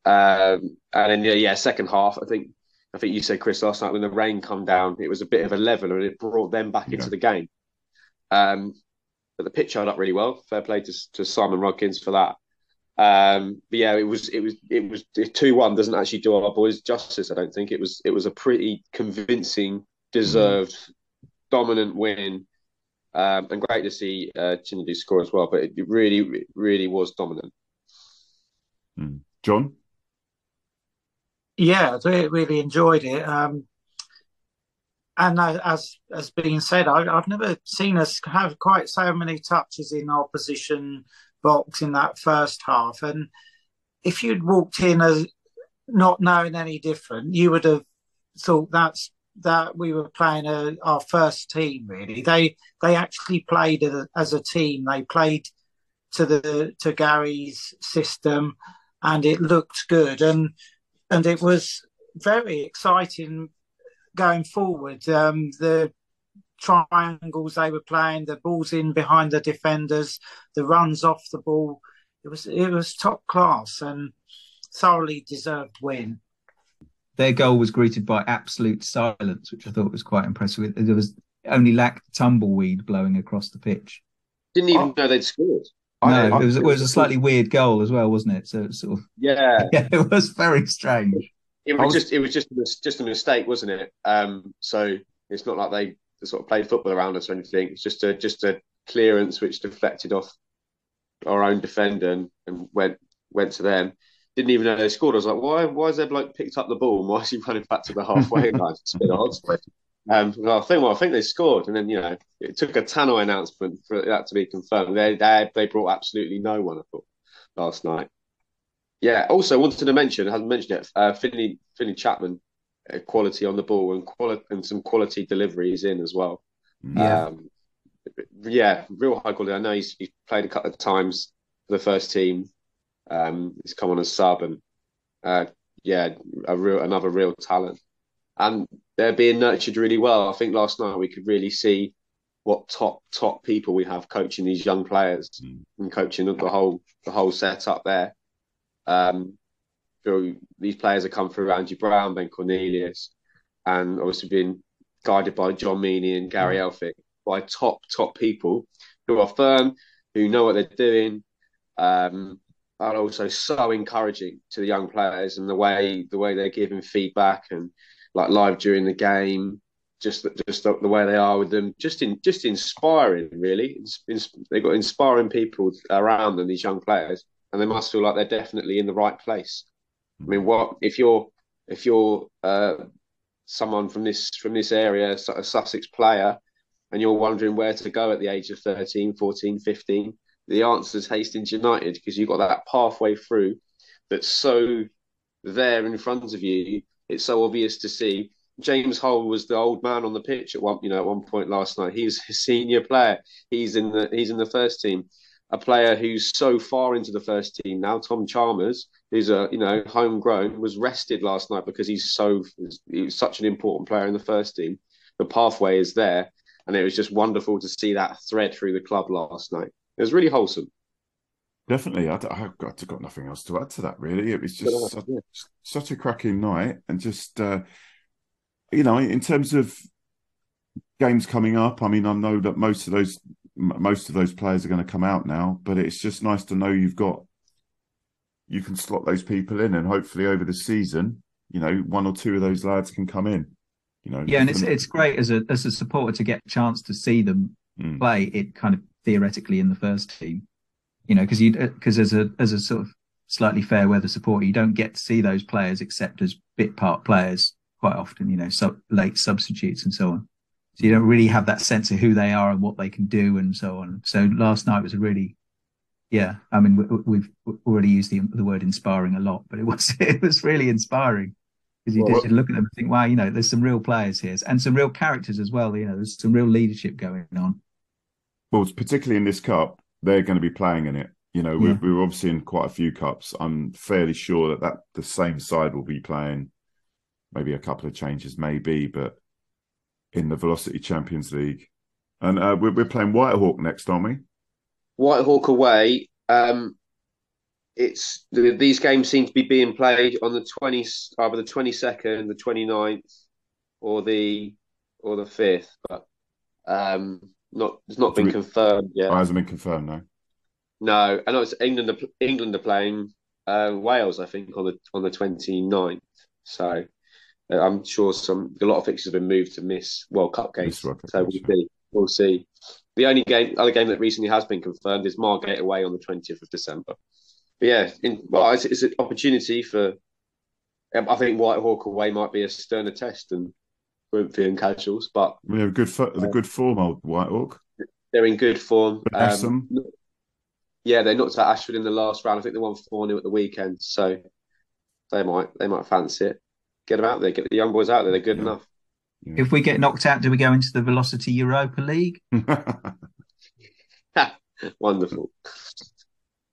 Um, and then yeah, yeah, second half, I think I think you said Chris last night when the rain come down, it was a bit of a level and it brought them back Yeah. into the game. Um, but the pitch held up really well. Fair play to, to Simon Rodkins for that. Um, but yeah, it was it was it was two one doesn't actually do our boys justice. I don't think it was it was a pretty convincing, deserved, dominant win. Um, and great to see uh, Chinedu score as well, but it, it really, really was dominant. John. Yeah, I really enjoyed it. Um, and as as being said, I, I've never seen us have quite so many touches in opposition box in that first half. And if you'd walked in as not knowing any different, you would have thought that's that we were playing a, our first team. Really, they they actually played as a team. They played to the to Gary's system, and it looked good. And and it was very exciting going forward. Um, the triangles they were playing, the balls in behind the defenders, the runs off the ball. It was it was top class and thoroughly deserved win. Their goal was greeted by absolute silence, which I thought was quite impressive. There was only lacked tumbleweed blowing across the pitch. Didn't even Oh. know they'd scored. No, I- it was it was a slightly weird goal as well, wasn't it? So it's sort of Yeah, [LAUGHS] yeah, it was very strange. it was was- just it was just a just a mistake, wasn't it? Um, so it's not like they sort of played football around us or anything. It's just a just a clearance which deflected off our own defender and, and went went to them. Didn't even know they scored. I was like, why why has their bloke picked up the ball and why is he running back to the halfway [LAUGHS] line? It's a bit odd. Um, well, I think well, I think they scored, and then you know it took a Tannoy announcement for that to be confirmed. They they they brought absolutely no one. I thought last night. Yeah. Also, wanted to mention, I haven't mentioned it. Uh, Finley Finley Chapman, quality on the ball and quality and some quality deliveries in as well. Yeah. Um, yeah, real high quality. I know he's, he's played a couple of times for the first team. Um, he's come on as sub and uh, yeah, a real another real talent. And they're being nurtured really well. I think last night we could really see what top top people we have coaching these young players Mm. and coaching the whole the whole setup there. Um, through these players have come through Angie Brown, Ben Cornelius, and obviously been guided by John Meaney and Gary Elphick by top top people who are firm, who know what they're doing, um, and also so encouraging to the young players and the way the way they're giving feedback and like live during the game, just just the, the way they are with them, just in just inspiring really. They've got inspiring people around them, these young players, and they must feel like they're definitely in the right place. I mean, what if you're if you're uh, someone from this from this area, a Sussex player, and you're wondering where to go at the age of 13, 14, 15, the answer is Hastings United because you've got that pathway through that's so there in front of you. It's so obvious to see. James Hull was the old man on the pitch at one, you know, at one point last night. He's a senior player. He's in the he's in the first team. A player who's so far into the first team now, Tom Chalmers, who's a you know homegrown, was rested last night because he's so he was such an important player in the first team. The pathway is there, and it was just wonderful to see that thread through the club last night. It was really wholesome. Definitely, I, have got, I've got nothing else to add to that. Really, it was just such, such a cracking night, and just uh, you know, in terms of games coming up, I mean, I know that most of those most of those players are going to come out now, but it's just nice to know you've got you can slot those people in, and hopefully over the season, you know, one or two of those lads can come in. You know, Yeah, and it's it's great as a as a supporter to get a chance to see them Mm. play it kind of theoretically in the first team. You know, because you because as a as a sort of slightly fair weather supporter, you don't get to see those players except as bit part players quite often. You know, sub, late substitutes and so on. So you don't really have that sense of who they are and what they can do and so on. So last night was a really, yeah. I mean, we, we've already used the the word inspiring a lot, but it was [LAUGHS] it was really inspiring because you Well, you look at them and think, wow, you know, there's some real players here and some real characters as well. You know, there's some real leadership going on. Well, particularly in this cup, they're going to be playing in it. You know, we, Yeah. we were obviously in quite a few cups. I'm fairly sure that, that the same side will be playing. Maybe a couple of changes, maybe, but in the Velocity Champions League, and uh, we're, we're playing Whitehawk next, aren't we? Whitehawk away. Um, it's th- these games seem to be being played on the twenty, either the twenty second, the 29th, or the or the fifth. But um, not it's not been confirmed yet. Oh, hasn't been confirmed, no. No, I know it's England. England are playing uh, Wales, I think, on the on the 29th. So I'm sure some a lot of fixtures have been moved to miss World Cup games. World Cup so we'll see. We'll see. The only game, other game that recently has been confirmed is Margate away on the 20th of December. But yeah, in, well, it's, it's an opportunity for. um, I think Whitehawk away might be a sterner test than Corinthian casuals, but We have a good fo- the good form, old Whitehawk. they're in good form. Awesome. Um, yeah, they knocked out Ashford in the last round. I think they won four 0 at the weekend, so they might they might fancy it. Get them out there. Get the young boys out there. They're good Yeah. enough. If we get knocked out, do we go into the Velocity Europa League? [LAUGHS] [LAUGHS] Wonderful.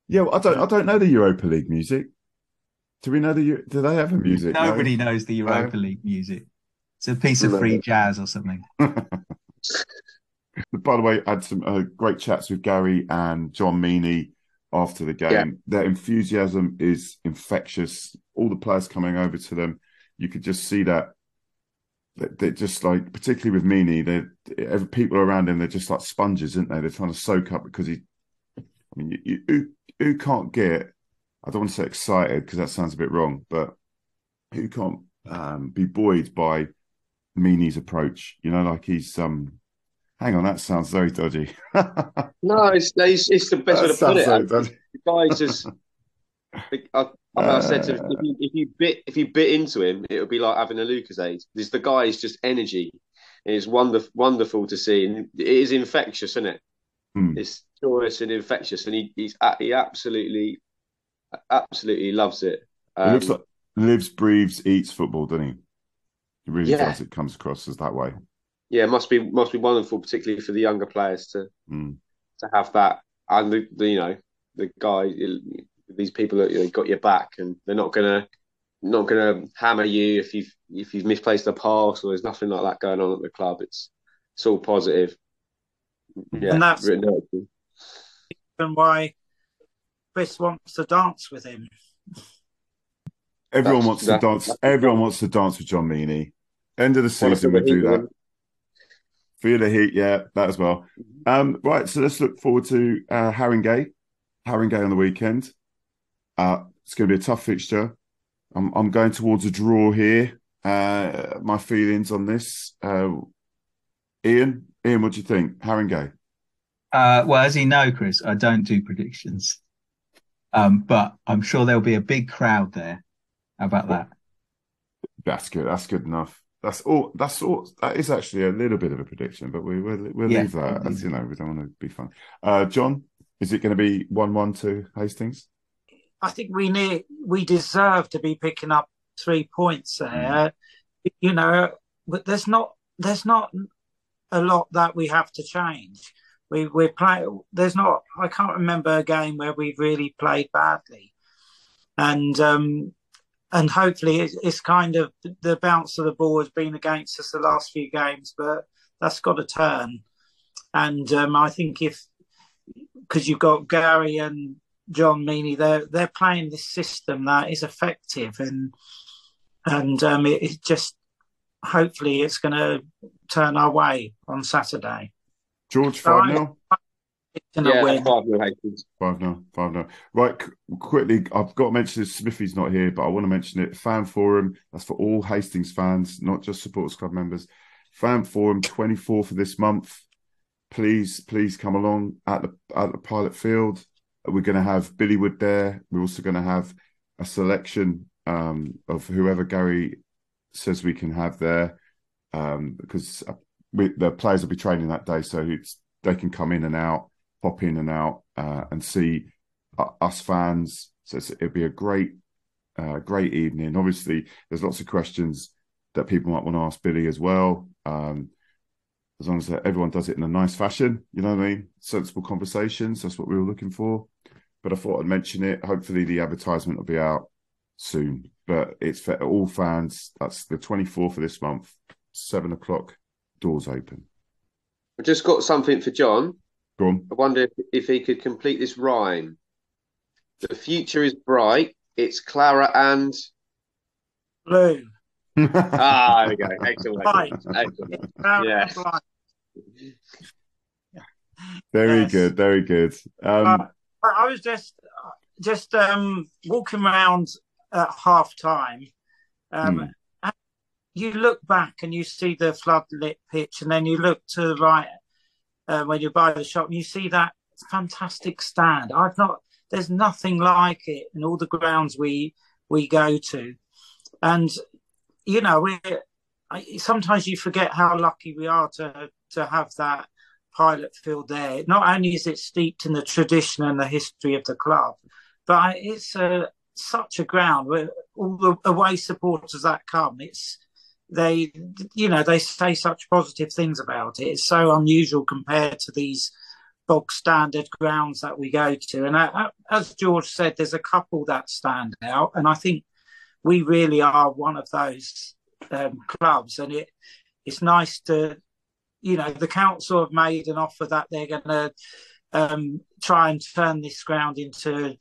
yeah, well, I don't I don't know the Europa League music. Do we know the Eu- do they have a music? No? Nobody knows the Europa League music. It's a piece of free jazz or something. [LAUGHS] By the way, I had some uh, great chats with Gary and John Meany after the game. Yeah. Their enthusiasm is infectious. All the players coming over to them, you could just see that. that They're just like, particularly with Meany, they're people around him. They're just like sponges, aren't they? They're trying to soak up because he. I mean, you, you who, who can't get? I don't want to say excited because that sounds a bit wrong, but who can't um, be buoyed by Meany's approach? You know, like he's um. Hang on, that sounds very dodgy. [LAUGHS] No, it's it's, it's the best way That to put it. The guy's just. [LAUGHS] I, I said to him, if you, if you bit if you bit into him, it would be like having a Lucozade. This the guy is just energy. It's wonderful wonderful to see, and it is infectious, isn't it? Hmm. It's joyous and infectious, and he he's he absolutely absolutely loves it. He Um, looks like lives, breathes, eats football, doesn't he? He really Yeah. does. It comes across as that way. yeah, it must be must be wonderful, particularly for the younger players to Mm. to have that, and the, the you know the guy these people that you know, got your back, and they're not gonna not gonna hammer you if you've if you've misplaced a pass or there's nothing like that going on at the club. It's it's all positive. Yeah, And that's- written out. and why Chris wants to dance with him. Everyone That's- wants to dance. Everyone wants to dance with John Meany. End of the season, feel we the do heat that. with. Feel the heat, yeah, that as well. Um, right, so let's look forward to uh, Haringey. Haringey on the weekend. Uh, it's going to be a tough fixture. I'm, I'm going towards a draw here. Uh, my feelings on this, uh, Ian. Ian, what do you think? Haringey. Uh, well, as you know, Chris, I don't do predictions, um, but I'm sure there'll be a big crowd there. How about that? That's good. That's good enough. That's all. That's all. That is actually a little bit of a prediction, but we we'll, we'll Yeah, leave that as you know. We don't want to be fun. Uh, John, is it going to be one-one to Hastings? I think we need we deserve to be picking up three points there. You know, but there's not there's not a lot that we have to change. We we're playing. There's not. I can't remember a game where we've really played badly, and um, and hopefully it's, it's kind of the bounce of the ball has been against us the last few games, but that's got to turn. And um, I think if because you've got Gary and John Meany, they're they're playing this system that is effective, and and um, it, it just hopefully it's going to turn our way on Saturday. George All five right. 0 It's gonna Yeah, win. five nil Hastings. Five 0 five 0 Right, qu- quickly. I've got to mention this. Smithy's not here, but I want to mention it. Fan forum. That's for all Hastings fans, not just supporters club members. Fan forum twenty fourth of this month. Please, please come along at the at the pilot field. We're going to have Billy Wood there. We're also going to have a selection um, of whoever Gary says we can have there, um, because uh, we, the players will be training that day, so they can come in and out, pop in and out, uh, and see uh, us fans. So it'll be a great, uh, great evening. Obviously, there's lots of questions that people might want to ask Billy as well. Um, as long as everyone does it in a nice fashion, you know what I mean? Sensible conversations. That's what we were looking for. But I thought I'd mention it. Hopefully, the advertisement will be out soon. But it's for all fans. That's the 24th of this month, seven o'clock. Doors open. I've just got something for John. Go on. I wonder if, if he could complete this rhyme. The future is bright. It's Clara and Blue. [LAUGHS] ah, there we go. Excellent. Right. Excellent. Yes. very Yes. good. Very good. Um, Uh, I I was just just um, walking around at half time. Um, and You look back and you see the floodlit pitch, and then you look to the right uh, when you're by the shop, and you see that fantastic stand. I've not. There's nothing like it in all the grounds we we go to, and you know we. I, sometimes you forget how lucky we are to to have that pilot field there. Not only is it steeped in the tradition and the history of the club, but it's a, such a ground where all the away supporters that come, it's they, you know, they say such positive things about it. It's so unusual compared to these bog standard grounds that we go to. And uh, as George said, there's a couple that stand out, and I think we really are one of those um, clubs. And it it's nice to you know, the council have made an offer that they're going to um, try and turn this ground into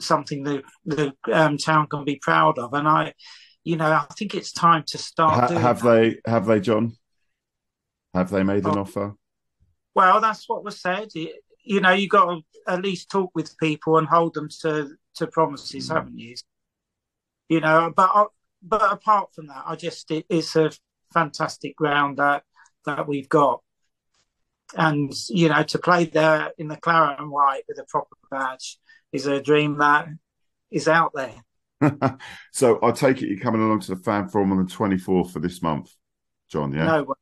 something that the um, town can be proud of. And I, you know, I think it's time to start ha- have that. they? Have they, John? Have they made an Oh. offer? Well, that's what was said. It- you know, you got to at least talk with people and hold them to to promises, Mm. haven't you? You know, but I, but apart from that, I just it, it's a fantastic ground that that we've got, and you know, to play there in the claret and white with a proper badge is a dream that is out there. [LAUGHS] so I take it you're coming along to the fan forum on the 24th for this month, John. Yeah, No way.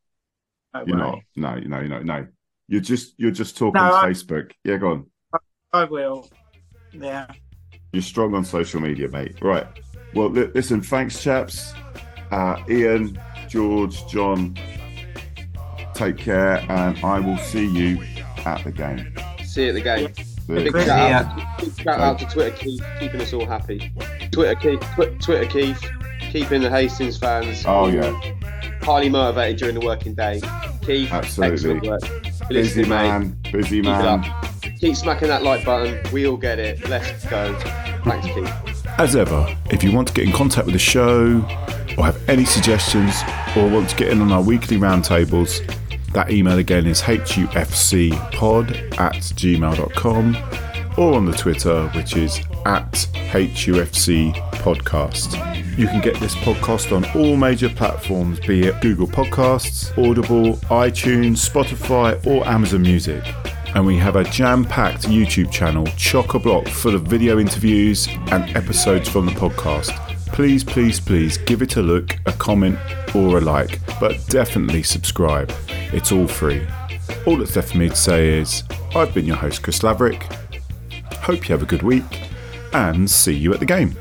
No you're way. not. No, you know, you know, no. You're just you're just talking No, I- Facebook. Yeah, go on. I will. Yeah. You're strong on social media, mate. Right. Well, li- listen. Thanks, chaps. Uh, Ian, George, John. Take care, and I will see you at the game. See you at the game. Big shout, out, big shout out to Twitter Keith, keeping us all happy. Twitter Keith, Twi- Twitter Keith, keeping the Hastings fans Oh yeah, highly motivated during the working day. Keith, Absolutely. excellent work. busy Listening, mate. man, busy Keep it man. up. Keep smacking that like button. We all get it. Let's go. Thanks, Keith. As ever, if you want to get in contact with the show or have any suggestions or want to get in on our weekly roundtables, that email again is hufcpod at gmail.com or on the Twitter, which is at HUFC podcast. You can get this podcast on all major platforms, be it Google Podcasts, Audible, iTunes, Spotify, or Amazon Music. And we have a jam packed YouTube channel, chock a block, full of video interviews and episodes from the podcast. Please, please, please give it a look, a comment, or a like, but definitely subscribe. It's all free. All that's left for me to say is I've been your host, Chris Laverick. Hope you have a good week and see you at the game.